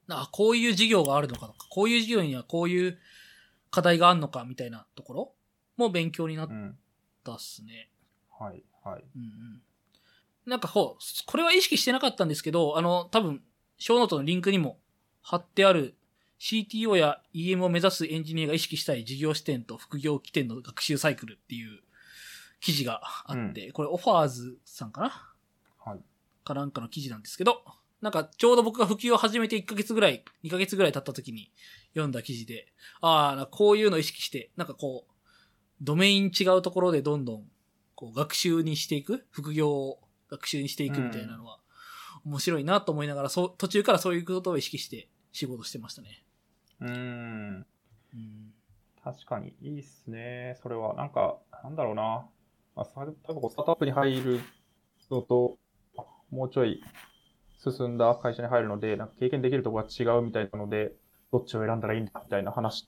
あ、こういう事業があるのかとか、こういう事業にはこういう課題があるのかみたいなところも勉強になっうん。たっすね。はい、はい。うんうん。なんかこう、これは意識してなかったんですけど、あの、多分、ショーノートのリンクにも貼ってある CTO や EM を目指すエンジニアが意識したい事業視点と副業起点の学習サイクルっていう記事があって、これオファーズさんかな？はい。かなんかの記事なんですけど、なんかちょうど僕が普及を始めて1ヶ月ぐらい、2ヶ月ぐらい経った時に読んだ記事で、ああ、こういうのを意識して、なんかこう、ドメイン違うところでどんどん、こう、学習にしていく副業を学習にしていくみたいなのは、面白いなと思いながら、そう、途中からそういうことを意識して仕事してましたね。うーん。うん。確かに、いいっすね。それは、なんか、なんだろうな。まあ、さ多分スタートアップに入るのと、もうちょい進んだ会社に入るので、なんか経験できるところが違うみたいなので、どっちを選んだらいいんだみたいな話、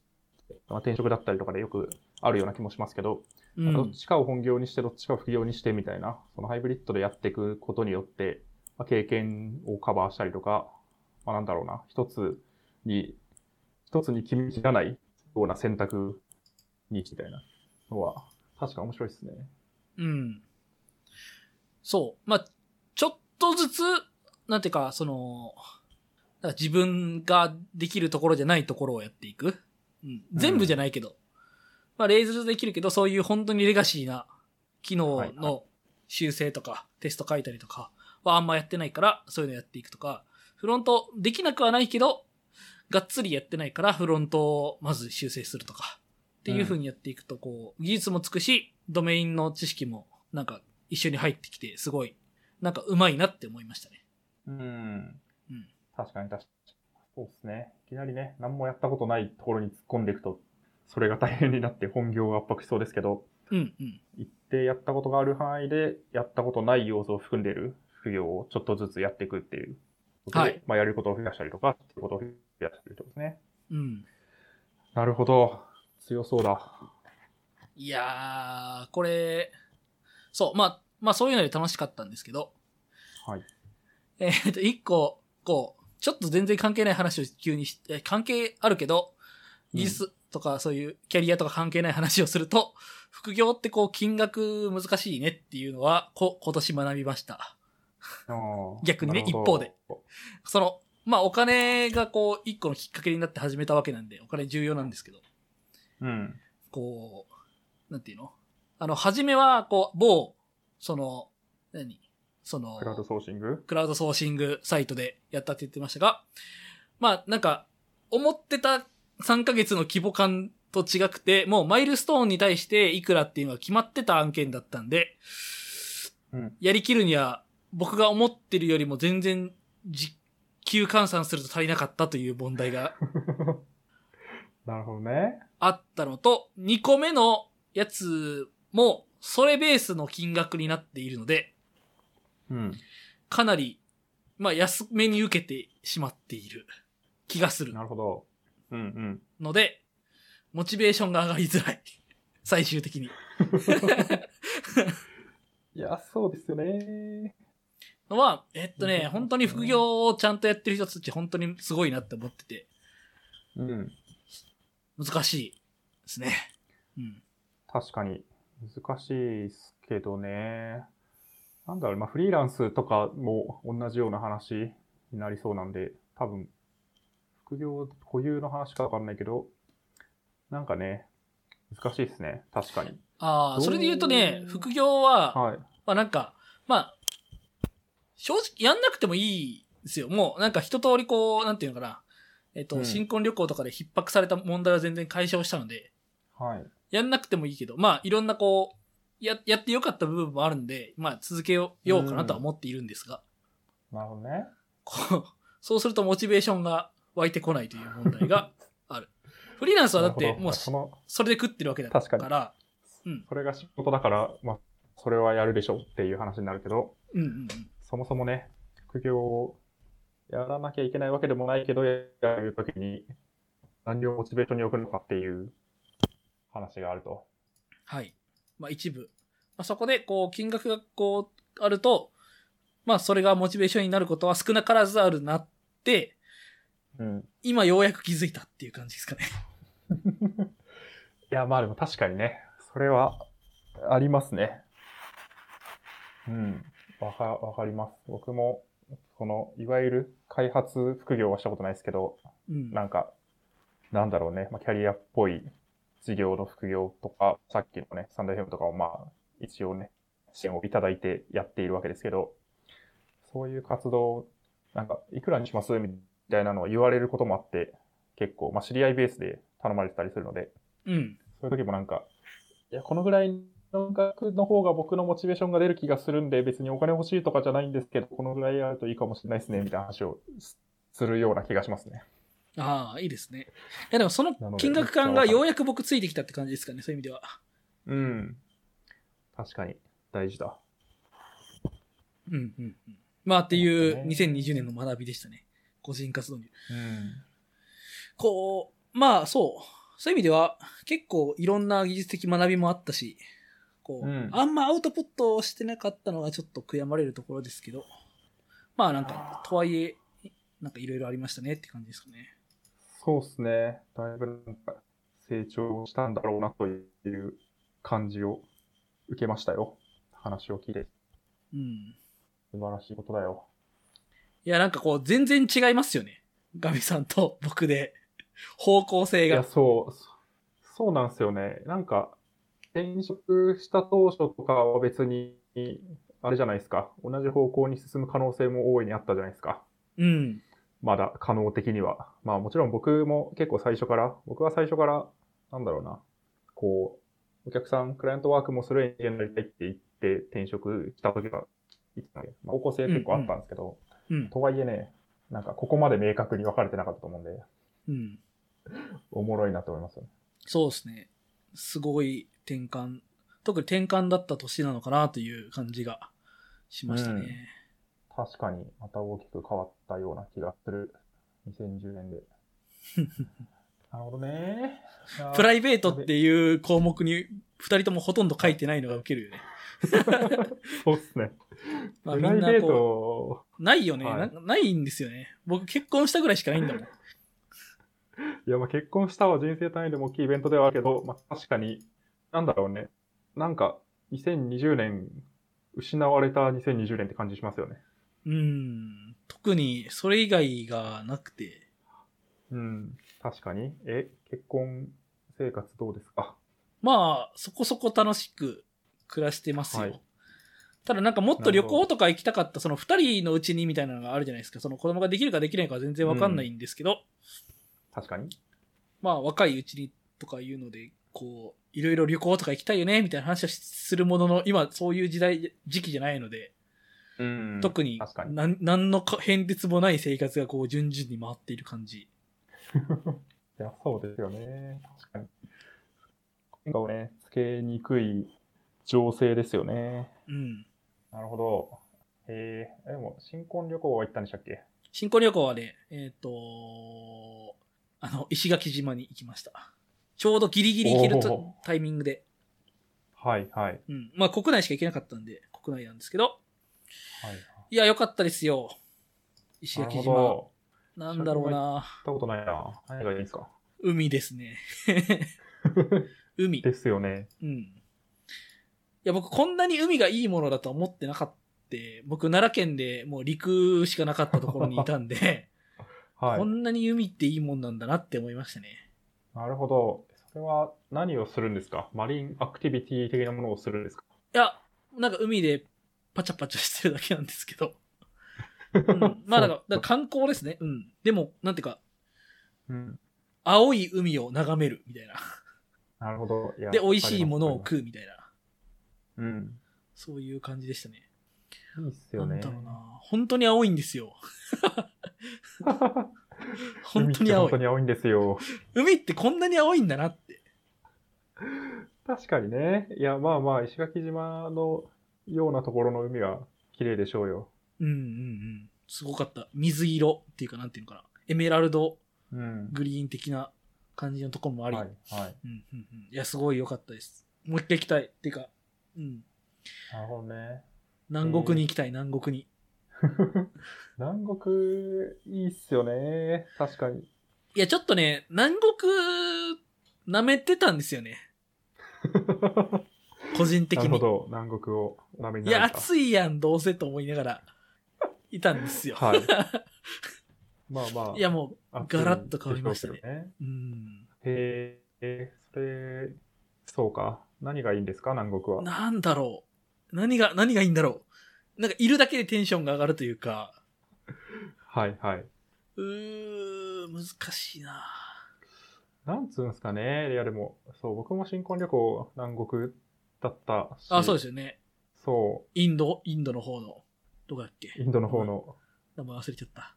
まあ、転職だったりとかでよくあるような気もしますけど、うん。どっちかを本業にして、どっちかを副業にしてみたいな、そのハイブリッドでやっていくことによって、まあ、経験をカバーしたりとか、まあ、なんだろうな、一つに、一つに決めきらないような選択にみたいなのは、確か面白いですね。うん。そう。まあ、ちょっとずつ、なんていうか、その、自分ができるところじゃないところをやっていく。うん。全部じゃないけど。まあ、レイズできるけど、そういう本当にレガシーな機能はいはの修正とか、テスト書いたりとかはあんまやってないから、そういうのやっていくとか、フロントできなくはないけど、がっつりやってないから、フロントをまず修正するとか、っていう風にやっていくと、こう、技術もつくし、ドメインの知識も、なんか、一緒に入ってきて、すごい、なんか、うまいなって思いましたね。うん。うん。確かに確かに。そうですね。いきなりね、何もやったことないところに突っ込んでいくと、それが大変になって本業を圧迫しそうですけど、うん、うん。一定やったことがある範囲で、やったことない要素を含んでいる副業をちょっとずつやっていくっていうことで、はいまあやることを増やしたりとか、っていうことを増やしたりとかですね。うん。なるほど。強そうだ。いやー、これ、そう、まあ、まあそういうので楽しかったんですけど、はい。えっ、と、一個、こう、ちょっと全然関係ない話を急にし、え関係あるけど、技術とかそういうキャリアとか関係ない話をすると、副業ってこう金額難しいねっていうのは、こ、今年学びました。逆にね一方で。その、まあお金がこう一個のきっかけになって始めたわけなんで、お金重要なんですけど、うん。こう、なんていうの？あの、初めは、こう、某、その、何？その、クラウドソーシング？クラウドソーシングサイトでやったって言ってましたが、まあ、なんか、思ってた3ヶ月の規模感と違くて、もうマイルストーンに対していくらっていうのが決まってた案件だったんで、うん。やりきるには、僕が思ってるよりも全然、実給換算すると足りなかったという問題が なるほどね。あったのと、2個目のやつも、それベースの金額になっているので、うん。かなり、まあ、安めに受けてしまっている気がするなるほど。うんうん。ので、モチベーションが上がりづらい。最終的に。いや、そうですよね。のは、えっとね、本当に副業をちゃんとやってる人たち本当にすごいなって思ってて、うん。難しいですね。うん。確かに難しいですけどね。なんだろう、まあフリーランスとかも同じような話になりそうなんで、多分、副業固有の話かわかんないけど、なんかね、難しいですね。確かに。ああ、それで言うとね、副業は、はい。まあなんか、まあ、正直やんなくてもいいですよ。もうなんか一通りこう、なんていうのかな。えっと、うん新婚旅行とかで逼迫された問題は全然解消したので、はい。やんなくてもいいけど、まあいろんなこう、や、やってよかった部分もあるんで、まあ続けようかなとは思っているんですが、なるほどね。こう、そうするとモチベーションが湧いてこないという問題が ある。フリーランスはだってなるほどもうその、それで食ってるわけだか確かにら、うん、それが仕事だから、まあ、それはやるでしょうっていう話になるけど、うん、うんうん。そもそもね、副業をやらなきゃいけないわけでもないけど、やるときに何をモチベーションに置くのかっていう話があると。はい。まあ一部。まあ、そこで、こう、金額がこう、あると、まあそれがモチベーションになることは少なからずあるなって、うん。今ようやく気づいたっていう感じですかね。いや、まあでも確かにね、それはありますね。うん。わか、わかります。僕も、その、いわゆる開発副業はしたことないですけど、うん。なんか、なんだろうね、まあ、キャリアっぽい事業の副業とか、さっきのね、サンダーフェムとかをまあ、一応ね、支援をいただいてやっているわけですけど、そういう活動なんか、いくらにしますみたいなのを言われることもあって、結構、まあ、知り合いベースで頼まれてたりするので、うん。そういう時もなんか、いや、このぐらいの額の方が僕のモチベーションが出る気がするんで、別にお金欲しいとかじゃないんですけど、このぐらいあるといいかもしれないですね、みたいな話をすするような気がしますね。ああ、いいですね。いやでもその金額感がようやく僕ついてきたって感じですかね、そういう意味では。うん。確かに、大事だ。うんうんうん。まあっていうそうです2020年の学びでしたね。個人活動に。うん。こう、まあそう。そういう意味では結構いろんな技術的学びもあったし、こう、うんあんまアウトプットをしてなかったのがちょっと悔やまれるところですけど、まあなんか、とはいえ、なんかいろいろありましたねって感じですかね。そうですね。だいぶなんか成長したんだろうなという感じを受けましたよ。話を聞いて。うん。素晴らしいことだよ。いやなんかこう全然違いますよね。ガミさんと僕で。方向性いや、が。そう、そそうなんですよね。なんか、転職した当初とかは別に、あれじゃないですか。同じ方向に進む可能性も大いにあったじゃないですか。うん。まだ可能的には。まあもちろん僕も結構最初から、僕は最初から、なんだろうな、こう、お客さん、クライアントワークもするエンジニアになりたいって言って転職した時が、言ってたので、まあ、方向性結構あったんですけど、うん。とはいえね、なんかここまで明確に分かれてなかったと思うんで、うん。おもろいなと思いますよね。そうですね。すごい転換。特に転換だった年なのかなという感じがしましたね。確かにまた大きく変わったような気がする。2010年で。なるほどね。プライベートっていう項目に二人ともほとんど書いてないのがウケるよね。そうっすね。まあみんなこト、う、ないよね、はいな。ないんですよね。僕結婚したぐらいしかないんだもん。いや、まあ結婚したは人生単位でも大きいイベントではあるけど、まあ確かに、なんだろうね。なんか、2020年、失われた2020年って感じしますよね。うん。特にそれ以外がなくて。うん。確かに。え、結婚生活どうですか？まあ、そこそこ楽しく暮らしてますよ。はいただなんかもっと旅行とか行きたかった、その二人のうちにみたいなのがあるじゃないですか。その子供ができるかできないかは全然わかんないんですけど、確かに。まあ若いうちにとかいうので、こう、いろいろ旅行とか行きたいよね、みたいな話はするものの、今そういう時代、時期じゃないので、うん特に確かに。なん、何のか変哲もない生活がこう順々に回っている感じ。いや、そうですよね。確かに。変化をね、つけにくい情勢ですよね。うん。なるほど。えー、でも、新婚旅行は行ったんでしたっけ？新婚旅行はね、えっ、と、あの、石垣島に行きました。ちょうどギリギリ行けるとおタイミングで。はい、はい。はい。うん。まあ国内しか行けなかったんで、国内なんですけど。いや、良かったですよ。石垣島。ほど。なんだろうな。行ったことないな。何がいいんですか？海ですね。海。ですよね。うん。いや、僕こんなに海がいいものだと思ってなかった。僕、奈良県でもう陸しかなかったところにいたんで、はいこ。んなに海っていいもんなんだなって思いましたね。なるほど。それは何をするんですか？マリンアクティビティ的なものをするんですか？いや、なんか海でパチャパチャしてるだけなんですけど。うん、まあだから、だから観光ですね。うん。でも、なんていうか、うん。青い海を眺めるみたいな。なるほど。で、美味しいものを食うみたいな。うん。そういう感じでしたね。いいっすよね。なんだろうな。本当に青いんですよ。本当に青い本当。に青いんですよ。海ってこんなに青いんだなって。確かにね。いや、まあまあ、石垣島のようなところの海は綺麗でしょうよ。うんうんうん。すごかった。水色っていうかなんていうのかな。エメラルドうん。グリーン的な感じのところもあり。はい、はい。うんうんうん。いや、すごい良かったです。もう一回行きたい。っていうか、うん。なるほどね。南国に行きたい、南国に。南国、いいっすよね。確かに。いや、ちょっとね、南国、舐めてたんですよね。個人的に。なるほど。南国をめにいや。暑いやん、どうせと思いながら、いたんですよ。はい。まあまあ。いや、も暑いガラッと変わりましたねね。う、うん。へえ、それ、そうか。何がいいんですか、南国は？なんだろう。何が、何がいいんだろう。なんか、いるだけでテンションが上がるというか、はいはい。うー、難しいななんつうんすかね。いやでも、そう、僕も新婚旅行南国だったし。あ、そうですよね。そインド、インドの方の、どこだっけ？う、インドの方の、名前忘れちゃった。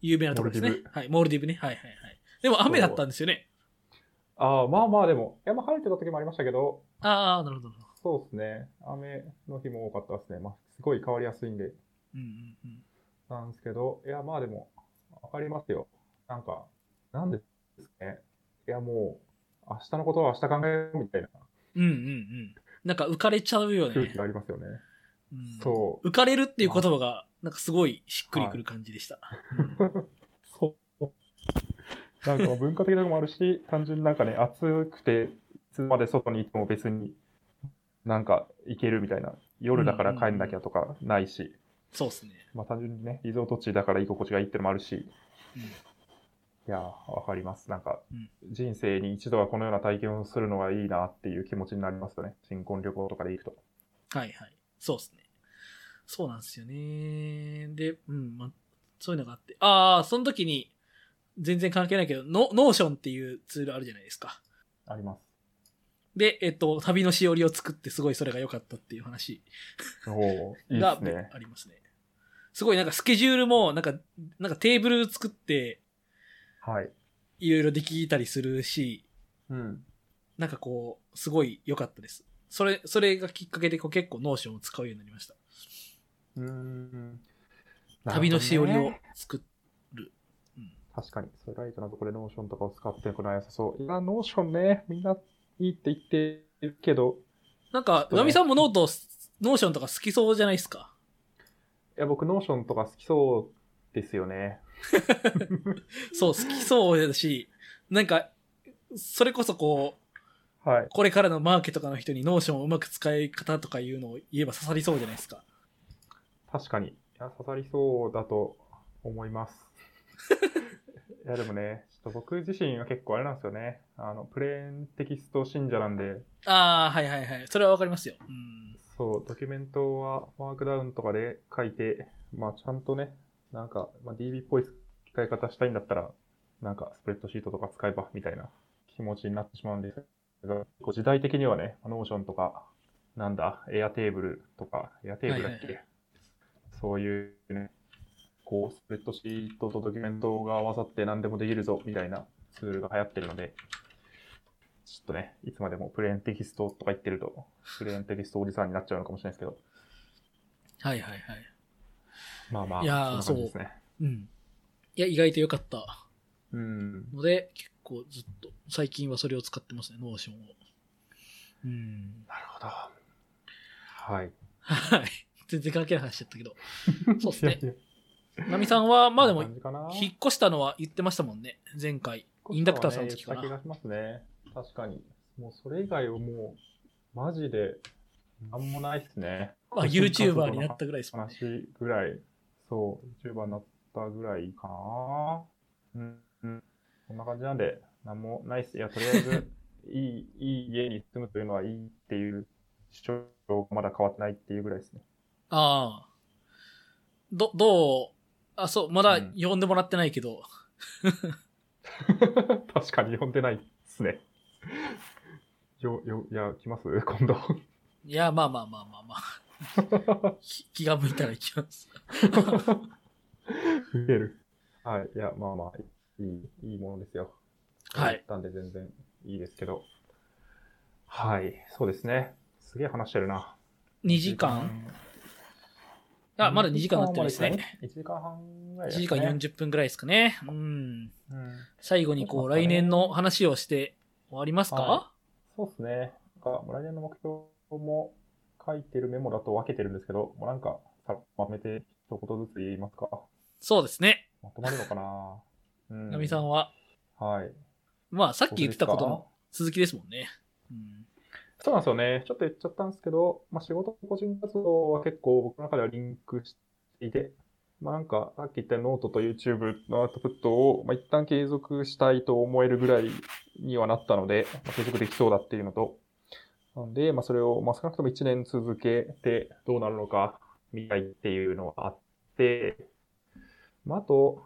有名なところですね。はい、モルディブね。はいはいはい。でも雨だったんですよね。ああ、まあまあでも、いやまあ晴れてた時もありましたけど、ああ、なるほど。そうですね。雨の日も多かったですね。まあ、すごい変わりやすいんで、うんうんうん。なんですけど、いやまあでも、わかりますよ。なんか、なんですかね。いやもう、明日のことは明日考えようみたいなうんうんうん。なんか浮かれちゃうよね空気。がありますよね。うんそう。浮かれるっていう言葉が、なんかすごいしっくりくる感じでした。そう。なんか文化的なのもあるし、単純になんかね、暑くて、いつまで外にいても別になんか行けるみたいな、夜だから帰んなきゃとかないし、そうですね。まあ単純にね、リゾート地だから居心地がいいってのもあるし、うんいやー、わかります。なんか、うん人生に一度はこのような体験をするのがいいなっていう気持ちになりますよね。新婚旅行とかで行くと。はいはい。そうですね。そうなんですよね。で、うん、ま、そういうのがあって。ああ、その時に、全然関係ないけど、ノノーションっていうツールあるじゃないですか。あります。で、えっと、旅のしおりを作ってすごいそれが良かったっていう話おおいいがですね。ありますね。すごいなんかスケジュールも、なんか、なんかテーブル作って、はい。いろいろできたりするし、うん。なんかこう、すごい良かったです。それ、それがきっかけでこう結構 Notion を使うようになりました。うーん。旅のしおりをなるほどね作る。うん。確かに、それライトなところで Notion とかを使ってこない良さそう。いや、 Notion ね、みんないいって言ってるけど、なんか、ナミさんもノート、 Notion とか好きそうじゃないですか？いや、僕 Notion とか好きそうですよね。そう、好きそうだし、なんか、それこそこう、はい。これからのマーケとかの人に Notion をうまく使い方とかいうのを言えば刺さりそうじゃないですか？確かに。いや、刺さりそうだと思います。いや、でもね、と僕自身は結構あれなんですよね。あの、プレーンテキスト信者なんで、ああ、はいはいはい。それはわかりますよ。うん。そう、ドキュメントは Markdown とかで書いて、まあちゃんとね、なんか、まあ、DB っぽい使い方したいんだったら、なんかスプレッドシートとか使えばみたいな気持ちになってしまうんですが、時代的にはね、 Notion とか、なんだ、 Airtable とか、 Airtable だっけ、はいはいそういうね、こう、スプレッドシートとドキュメントが合わさって何でもできるぞみたいなツールが流行ってるので、ちょっとね、いつまでもプレーンテキストとか言ってると、プレーンテキストおじさんになっちゃうのかもしれないですけど、はいはいはい。まあまあ、いやーそんな感じですね。うん。いや、意外と良かったうん。ので、結構ずっと、最近はそれを使ってますね、 Notion を。うん。なるほど。はい。はい。全然関係ない話しちゃったけど。そうっすねいやいやナミさんは、まあでも引っ越したのは言ってましたもんね、前回。インダクターさんの時かな。気がしますね。確かに。もうそれ以外はもう、マジで、なんもないっすね。あ、YouTuber になったぐらいですもんね。話ぐらい、そう、YouTuber になったぐらいかな。うん、うん。こんな感じなんで、なんもないっす。いや、とりあえず、いい、いい家に住むというのはいいっていう主張がまだ変わってないっていうぐらいですね。ああ。ど、どうあ、そう、まだうん呼んでもらってないけど。確かに呼んでないっすね。よ、よ、いや、来ます？今度。いや、まあまあまあまあまあ。き気が向いたら行きます。増える。はい。いや、まあまあ、いい、いいものですよ。はい言ったんで全然いいですけど。はい。そうですね。すげえ話してるな。2時間？あ、まだ2時間なってないですね。。1時間半ぐらい1時間40分ぐらいですかね。うん。うん。最後にこう、来年の話をして終わりますか、はそうですね。なんか、来年の目標も書いてるメモだと分けてるんですけど、もうなんか、さまとめて一言ずつ言いますか？そうですね。まとまるのかな？うん。ナミさんは、はい。まあさっき言ってたことの僕続きですもんね。そうなんですよね。ちょっと言っちゃったんですけど、まあ、仕事と個人活動は結構僕の中ではリンクしていて、まあ、なんか、さっき言ったノートと YouTube のアウトプットを、まあ、一旦継続したいと思えるぐらいにはなったので、まあ、継続できそうだっていうのと、なんで、まあ、それを、まあ、少なくとも1年続けてどうなるのか見たいっていうのがあって、まあ、あと、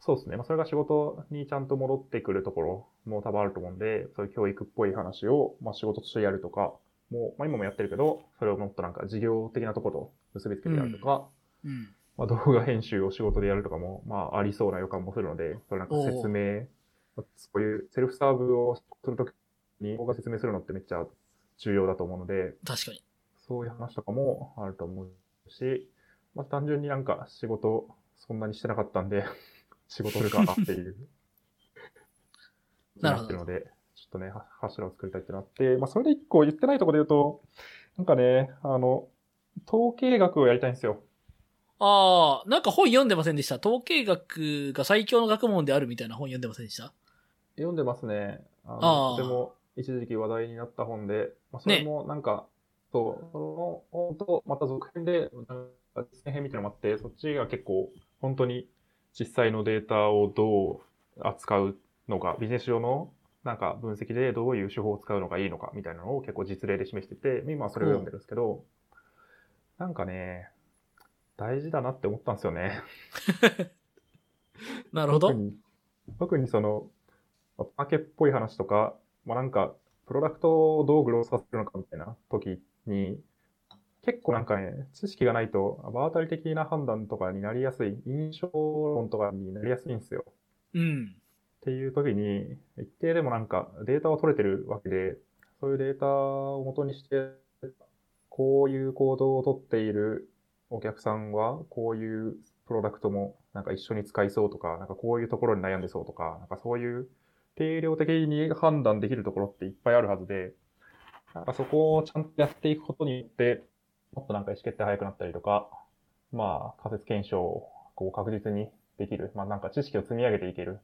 そうですね。まあ、それが仕事にちゃんと戻ってくるところも多分あると思うんで、そういう教育っぽい話を、まあ、仕事としてやるとか、もう、まあ、今もやってるけど、それをもっとなんか事業的なところと結びつけてやるとか、うん。まあ、動画編集を仕事でやるとかも、まあ、ありそうな予感もするので、それなんか説明、そういうセルフサーブをするときに動画説明するのってめっちゃ重要だと思うので、確かに。そういう話とかもあると思うし、まあ、単純になんか仕事そんなにしてなかったんで、仕事するかなっていう。なっていうので、ちょっとね、は柱を作りたいってなって、まあ、それで一個言ってないところで言うと、なんかね、あの、統計学をやりたいんですよ。ああ、なんか本読んでませんでした？統計学が最強の学問であるみたいな本読んでませんでした？読んでますね。ああとても一時期話題になった本で、まあ、それもなんか、そう、その本とまた続編で、実践編みたいなのもあって、そっちが結構本当に実際のデータをどう扱うのか、ビジネス上のなんか分析でどういう手法を使うのがいいのかみたいなのを結構実例で示してて、今はそれを読んでるんですけど、なんかね、大事だなって思ったんですよね。なるほど特。に、特にその、まあパーケっぽい話とか、まあなんか、プロダクトをどうグロースさせるのかみたいな時に、結構なんかね、知識がないと、場当たり的な判断とかになりやすい、印象論とかになりやすいんですよ。うん。っていう時に、一定でもなんかデータを取れてるわけで、そういうデータを元にして、こういう行動をとっているお客さんは、こういうプロダクトもなんか一緒に使いそうとか、なんかこういうところに悩んでそうとか、なんかそういう定量的に判断できるところっていっぱいあるはずで、なんかそこをちゃんとやっていくことによって、もっとなんか意思決定早くなったりとか、まあ仮説検証をこう確実にできる、まあなんか知識を積み上げていける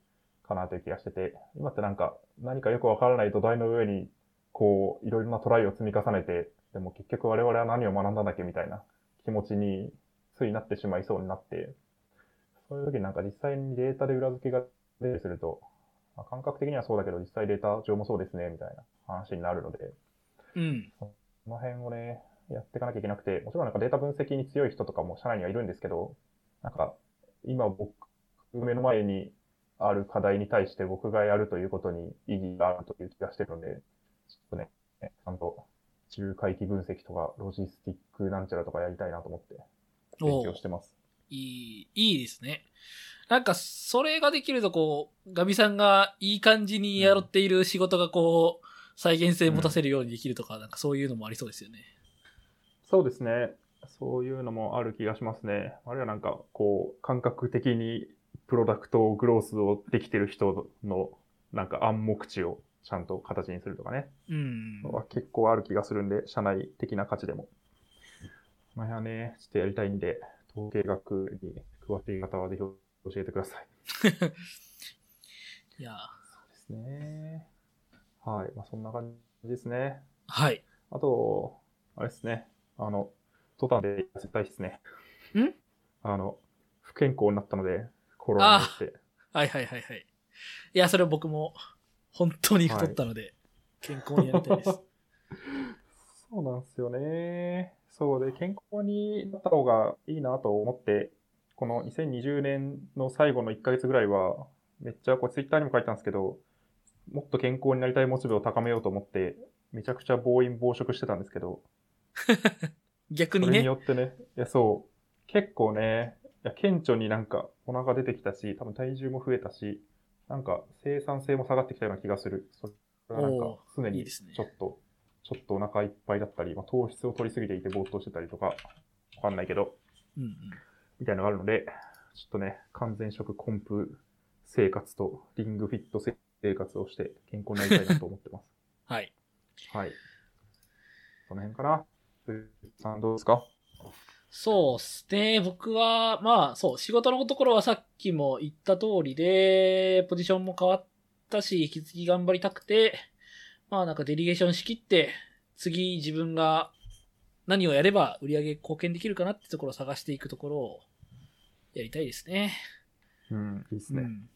かなという気がしてて、今ってなんか何かよくわからない土台の上に、こう、いろいろなトライを積み重ねて、でも結局我々は何を学んだんだっけみたいな気持ちについなってしまいそうになって、そういう時になんか実際にデータで裏付けが出たりすると、まあ、感覚的にはそうだけど実際データ上もそうですね、みたいな話になるので、うん。この辺をね、やっていかなきゃいけなくて、もちろんなんかデータ分析に強い人とかも社内にはいるんですけど、なんか、今僕、目の前にある課題に対して僕がやるということに意義があるという気がしてるので、ちょっとね、ちゃんと中回帰分析とかロジスティックなんちゃらとかやりたいなと思って勉強してます。いい、いいですね。なんか、それができると、こう、ガビさんがいい感じにやっている仕事が、こう、再現性持たせるようにできるとか、なんかそういうのもありそうですよね。そうですね。そういうのもある気がしますね。あるいはなんか、こう、感覚的にプロダクトグロースをできてる人の、なんか暗黙知をちゃんと形にするとかね。うん。は結構ある気がするんで、社内的な価値でも。まあね、ちょっとやりたいんで、統計学に詳しい方はぜひ教えてください。いやそうですね。はい。まあそんな感じですね。はい。あと、あれですね。あの、トタンで痩せたいですね。ん？あの、不健康になったので、コロナって。はいはいはいはい。いや、それは僕も、本当に太ったので、健康にやりたいです。そうなんですよね。そうで、健康になった方がいいなと思って、この2020年の最後の1ヶ月ぐらいは、めっちゃこうツイッターにも書いたんですけど、もっと健康になりたいモチベを高めようと思って、めちゃくちゃ暴飲暴食してたんですけど、逆にね。それによってね、いや、そう、結構ね、いや顕著になんかお腹出てきたし、多分体重も増えたし、なんか生産性も下がってきたような気がする。それはなんおか常にちょっと、ちょっとお腹いっぱいだったり、まあ、糖質を取りすぎていてぼーっとしてたりとか、わかんないけど、うんうん。みたいなのがあるので、ちょっとね、完全食コンプ生活とリングフィット生活をして健康になりたいなと思ってます。はい。はい。その辺かな。さんどうですか？そうっすね。僕は、まあ、そう、仕事のところはさっきも言った通りで、ポジションも変わったし、引き継ぎ頑張りたくて、まあなんかデリゲーションしきって、次自分が何をやれば売り上げ貢献できるかなってところを探していくところをやりたいですね。うん、いいですね。うん。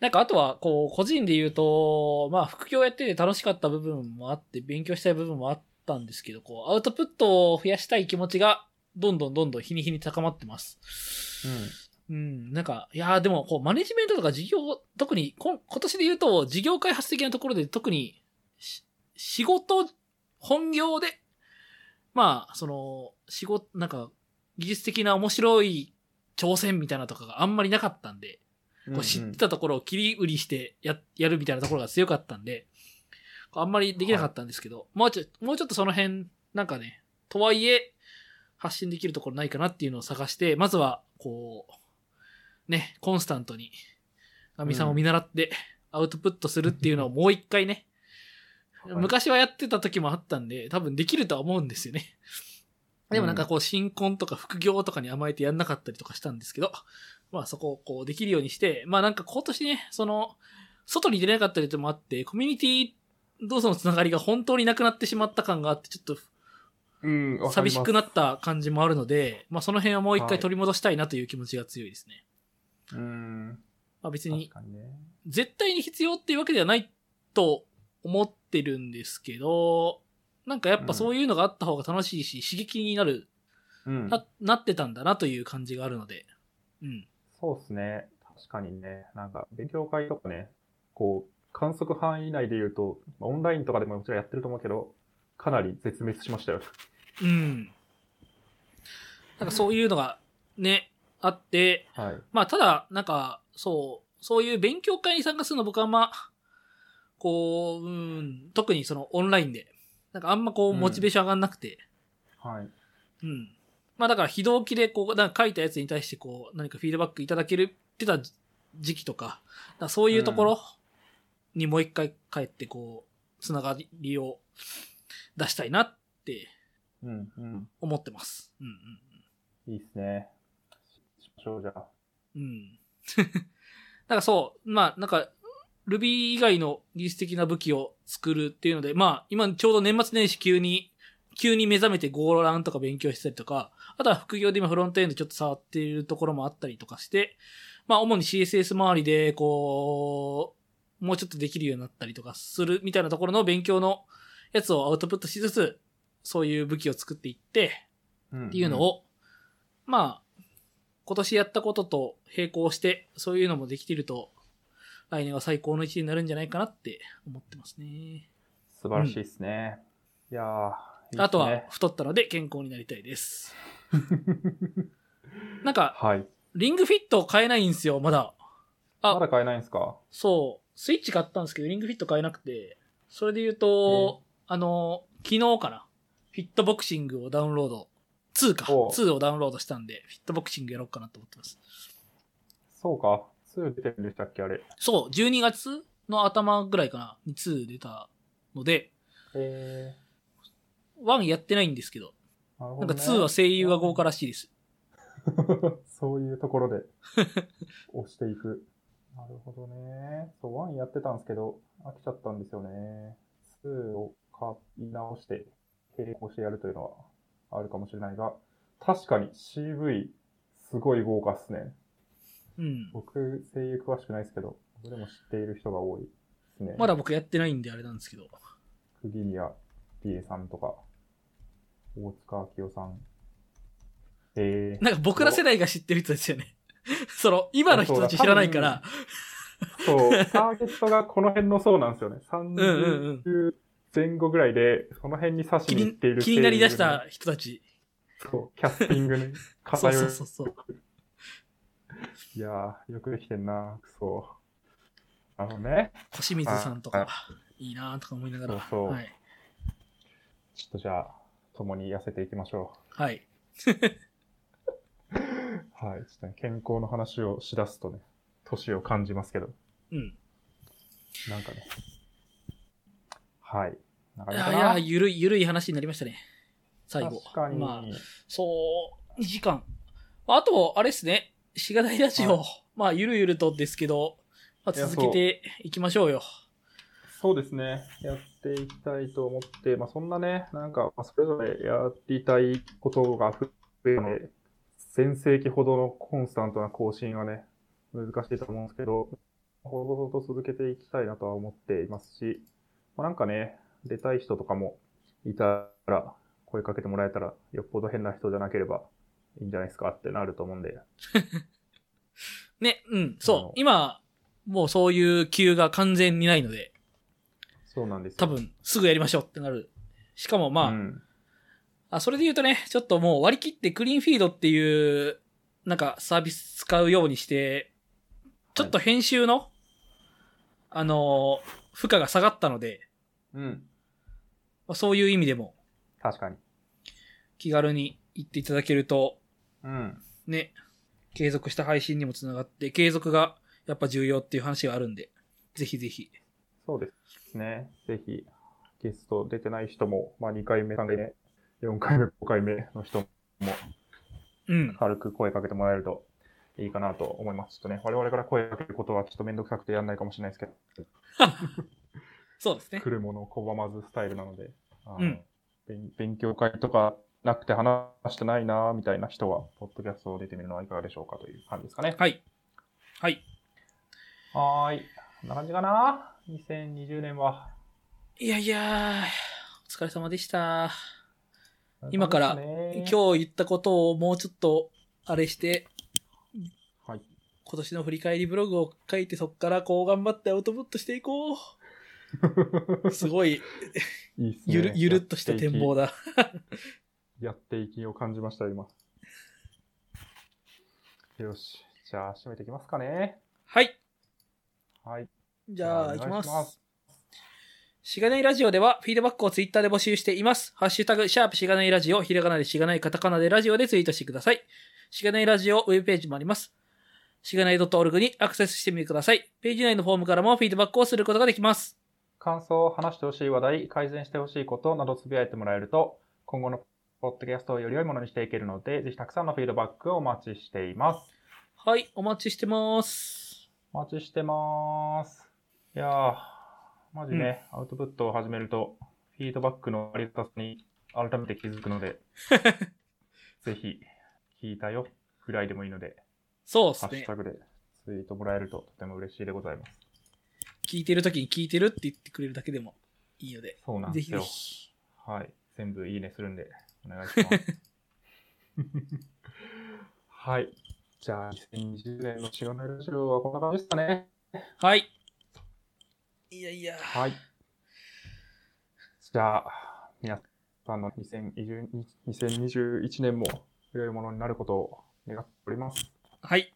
なんかあとは、こう、個人で言うと、まあ副業やってて楽しかった部分もあって、勉強したい部分もあったんですけど、こう、アウトプットを増やしたい気持ちがどんどんどんどん日に日に高まってます。うん、なんか、いやーでも、こう、マネジメントとか事業、特に今年で言うと、事業開発的なところで特に、し仕事、本業で、まあ、その、仕事、なんか、技術的な面白い挑戦みたいなとかがあんまりなかったんで、うん。こう知ってたところを切り売りしてや、やるみたいなところが強かったんで、あんまりできなかったんですけど、もうちょ、もうちょっとその辺、なんかね、とはいえ、発信できるところないかなっていうのを探して、まずは、こう、ね、コンスタントに、ガミさんを見習って、アウトプットするっていうのを もう一回ね、はい。昔はやってた時もあったんで、多分できるとは思うんですよね。でもなんかこう、新婚とか副業とかに甘えてやんなかったりとかしたんですけど、まあそこをこうできるようにして、まあなんか今年ね、その、外に出れなかったりともあって、コミュニティ同士のつながりが本当になくなってしまった感があって、ちょっと寂しくなった感じもあるので、まあその辺はもう一はい回取り戻したいなという気持ちが強いですね。うん。まあ別に。絶対に必要っていうわけではないと思ってるんですけど、なんかやっぱそういうのがあった方が楽しいし、刺激になる、うん。な、なってたんだなという感じがあるので、うん。そうですね。確かにね。なんか、勉強会とかね、こう、観測範囲内で言うと、まあオンラインとかでももちろんやってると思うけど、かなり絶滅しましたよ。うん。なんかそういうのがね、あって、はい。まあただ、なんか、そう、そういう勉強会に参加するの僕はあんま、こう、うん、特にそのオンラインで、なんかあんまこう、うんモチベーション上がんなくて、はい。うん。まあだから、非同期でこう、なんか書いたやつに対してこう、何かフィードバックいただけるってた時期とか、だからそういうところにもう一回帰ってこう、つながりを出したいなってうん、うん。思ってます。うんうんいいっすね。しましょう、じゃあ。うん。うん。だからそう、まあなんか、Ruby 以外の技術的な武器を作るっていうので、まあ今ちょうど年末年始急に、急に目覚めて Go ランとか勉強したりとか、あとは副業で今フロントエンドちょっと触っているところもあったりとかして、まあ主に CSS 周りで、こう、もうちょっとできるようになったりとかするみたいなところの勉強のやつをアウトプットしつつ、そういう武器を作っていって、うんっていうのを、まあ、今年やったことと並行して、そういうのもできていると、来年は最高の一年になるんじゃないかなって思ってますね。素晴らしいですね。いやー、いいねあとは、太ったので健康になりたいです。なんか、はい。リングフィット買えないんですよ、まだ。あまだ買えないんですか？そう。スイッチ買ったんですけど、リングフィット買えなくて、それで言うと、あの、昨日かな。フィットボクシングをダウンロード。2か。おう2をダウンロードしたんで、フィットボクシングやろうかなと思ってます。そうか。2出てるんでしたっけ、あれ。そう、12月の頭ぐらいかな、に2出たので、え1やってないんですけど、ー、なるほなんかど、ね。2は声優が豪華らしいです。そういうところで 押していく。なるほどね。そう、1やってたんですけど、飽きちゃったんですよね。2を買い直して、並行してやるというのはあるかもしれないが、確かに CV すごい豪華っすね。うん。僕、声優詳しくないですけど、僕でも知っている人が多いですね。まだ僕やってないんであれなんですけど。釘宮理恵さんとか、大塚明夫さん。えー、なんか僕ら世代が知ってる人ですよね。その、今の人たち知らないから、そう、ターゲットがこの辺のそうなんですよね。うんうん30前後ぐらいで、その辺に刺し気にに行っている気になりだした人たち。そう、キャスティングにそう偏る。そうそうそう。いやー、よくできてんな、くそ。あのね、小清水さんとか、いいなとか思いながら。そうそうはい。ちょっとじゃあ、共に痩せていきましょはい。う。はい、ちょっとね、健康の話をしだすとね、年を感じますけど、うん。なんかね。はい。なんかいねかな？やいや、ゆるい、ゆるい話になりましたね。最後。確かに。まあ、そう、2時間。あと、あれですね。しがないラジオ。はいまあ、ゆるゆるとですけど、まあ、続けていきましょうよ。そうですね。やっていきたいと思って、まあ、そんなね、なんか、まあそれぞれやりたいことが増えるので、前世紀ほどのコンスタントな更新はね、難しいと思うんですけど、ほどほどと続けていきたいなとは思っていますし、まあ、なんかね、出たい人とかもいたら、声かけてもらえたら、よっぽど変な人じゃなければいいんじゃないですかってなると思うんで。ね、うん、あそうの。今、もうそういう急が完全にないので、そうなんですよ。多分、すぐやりましょうってなる。しかもまあ、うん。あ、それで言うとね、ちょっともう割り切ってクリーンフィードっていう、なんかサービス使うようにして、ちょっと編集の、あのー負荷が下がったので、うん。まあ、そういう意味でも確かに。気軽に行っていただけると、うん。ね、継続した配信にもつながって、継続がやっぱ重要っていう話があるんで、ぜひぜひ。そうですね。ぜひ、ゲスト出てない人も、まあ2回目、3回目、4回目、5回目の人もうん。軽く声かけてもらえるといいかなと思います。ちょっとね、我々から声かけることはちょっとめんどくさくてやんないかもしれないですけど、そうですね。来るものを拒まずスタイルなので、あのうん勉勉強会とかなくて話してないなみたいな人は、ポッドキャストを出てみるのはいかがでしょうかという感じですかね。はい。はい。はーい。こんな感じかな ?2020 年は。いやいやー、お疲れ様でした。今から今日言ったことをもうちょっと、あれして、はい。今年の振り返りブログを書いてそっからこう頑張ってアウトプットしていこう。すごい、いいね。ゆる、ゆるっとした展望だ。やっていきを感じました、今。よし。じゃあ、締めていきますかね。はい。はい。じゃあ、いきます。しがないラジオでは、フィードバックをツイッターで募集しています。ハッシュタグ、シャープしがないラジオ、ひらがなでしがないカタカナでラジオでツイートしてください。しがないラジオウェブページもあります。しがない .org にアクセスしてみてください。ページ内のフォームからもフィードバックをすることができます。感想、話してほしい話題、改善してほしいことなどつぶやいてもらえると、今後のポッドキャストをより良いものにしていけるので、ぜひたくさんのフィードバックをお待ちしています。はい、お待ちしてます。お待ちしてます。いやー、マジね、アウトプットを始めると、フィードバックのありがたさに改めて気づくので、ぜひ、聞いたよ、ぐらいでもいいので、そうですねハッシュ。タグでツイートもらえるととても嬉しいでございます。聞いてる時に聞いてるって言ってくれるだけでもいいので、そうなんぜひぜですよ。ひ。はい。全部いいねするんで、お願いします。はい。じゃあ、2020年のしがないラジオはこんな感じですかね。はい。いやいや。はい。じゃあ、皆さんの2020 2021年も良いものになることを願っております。はい。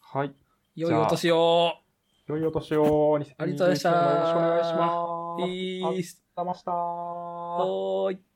はい。良いお年を。良いお年を、2021ありがとうございましたよろしくお願いします。いいっす。ありがとうございました。はーい。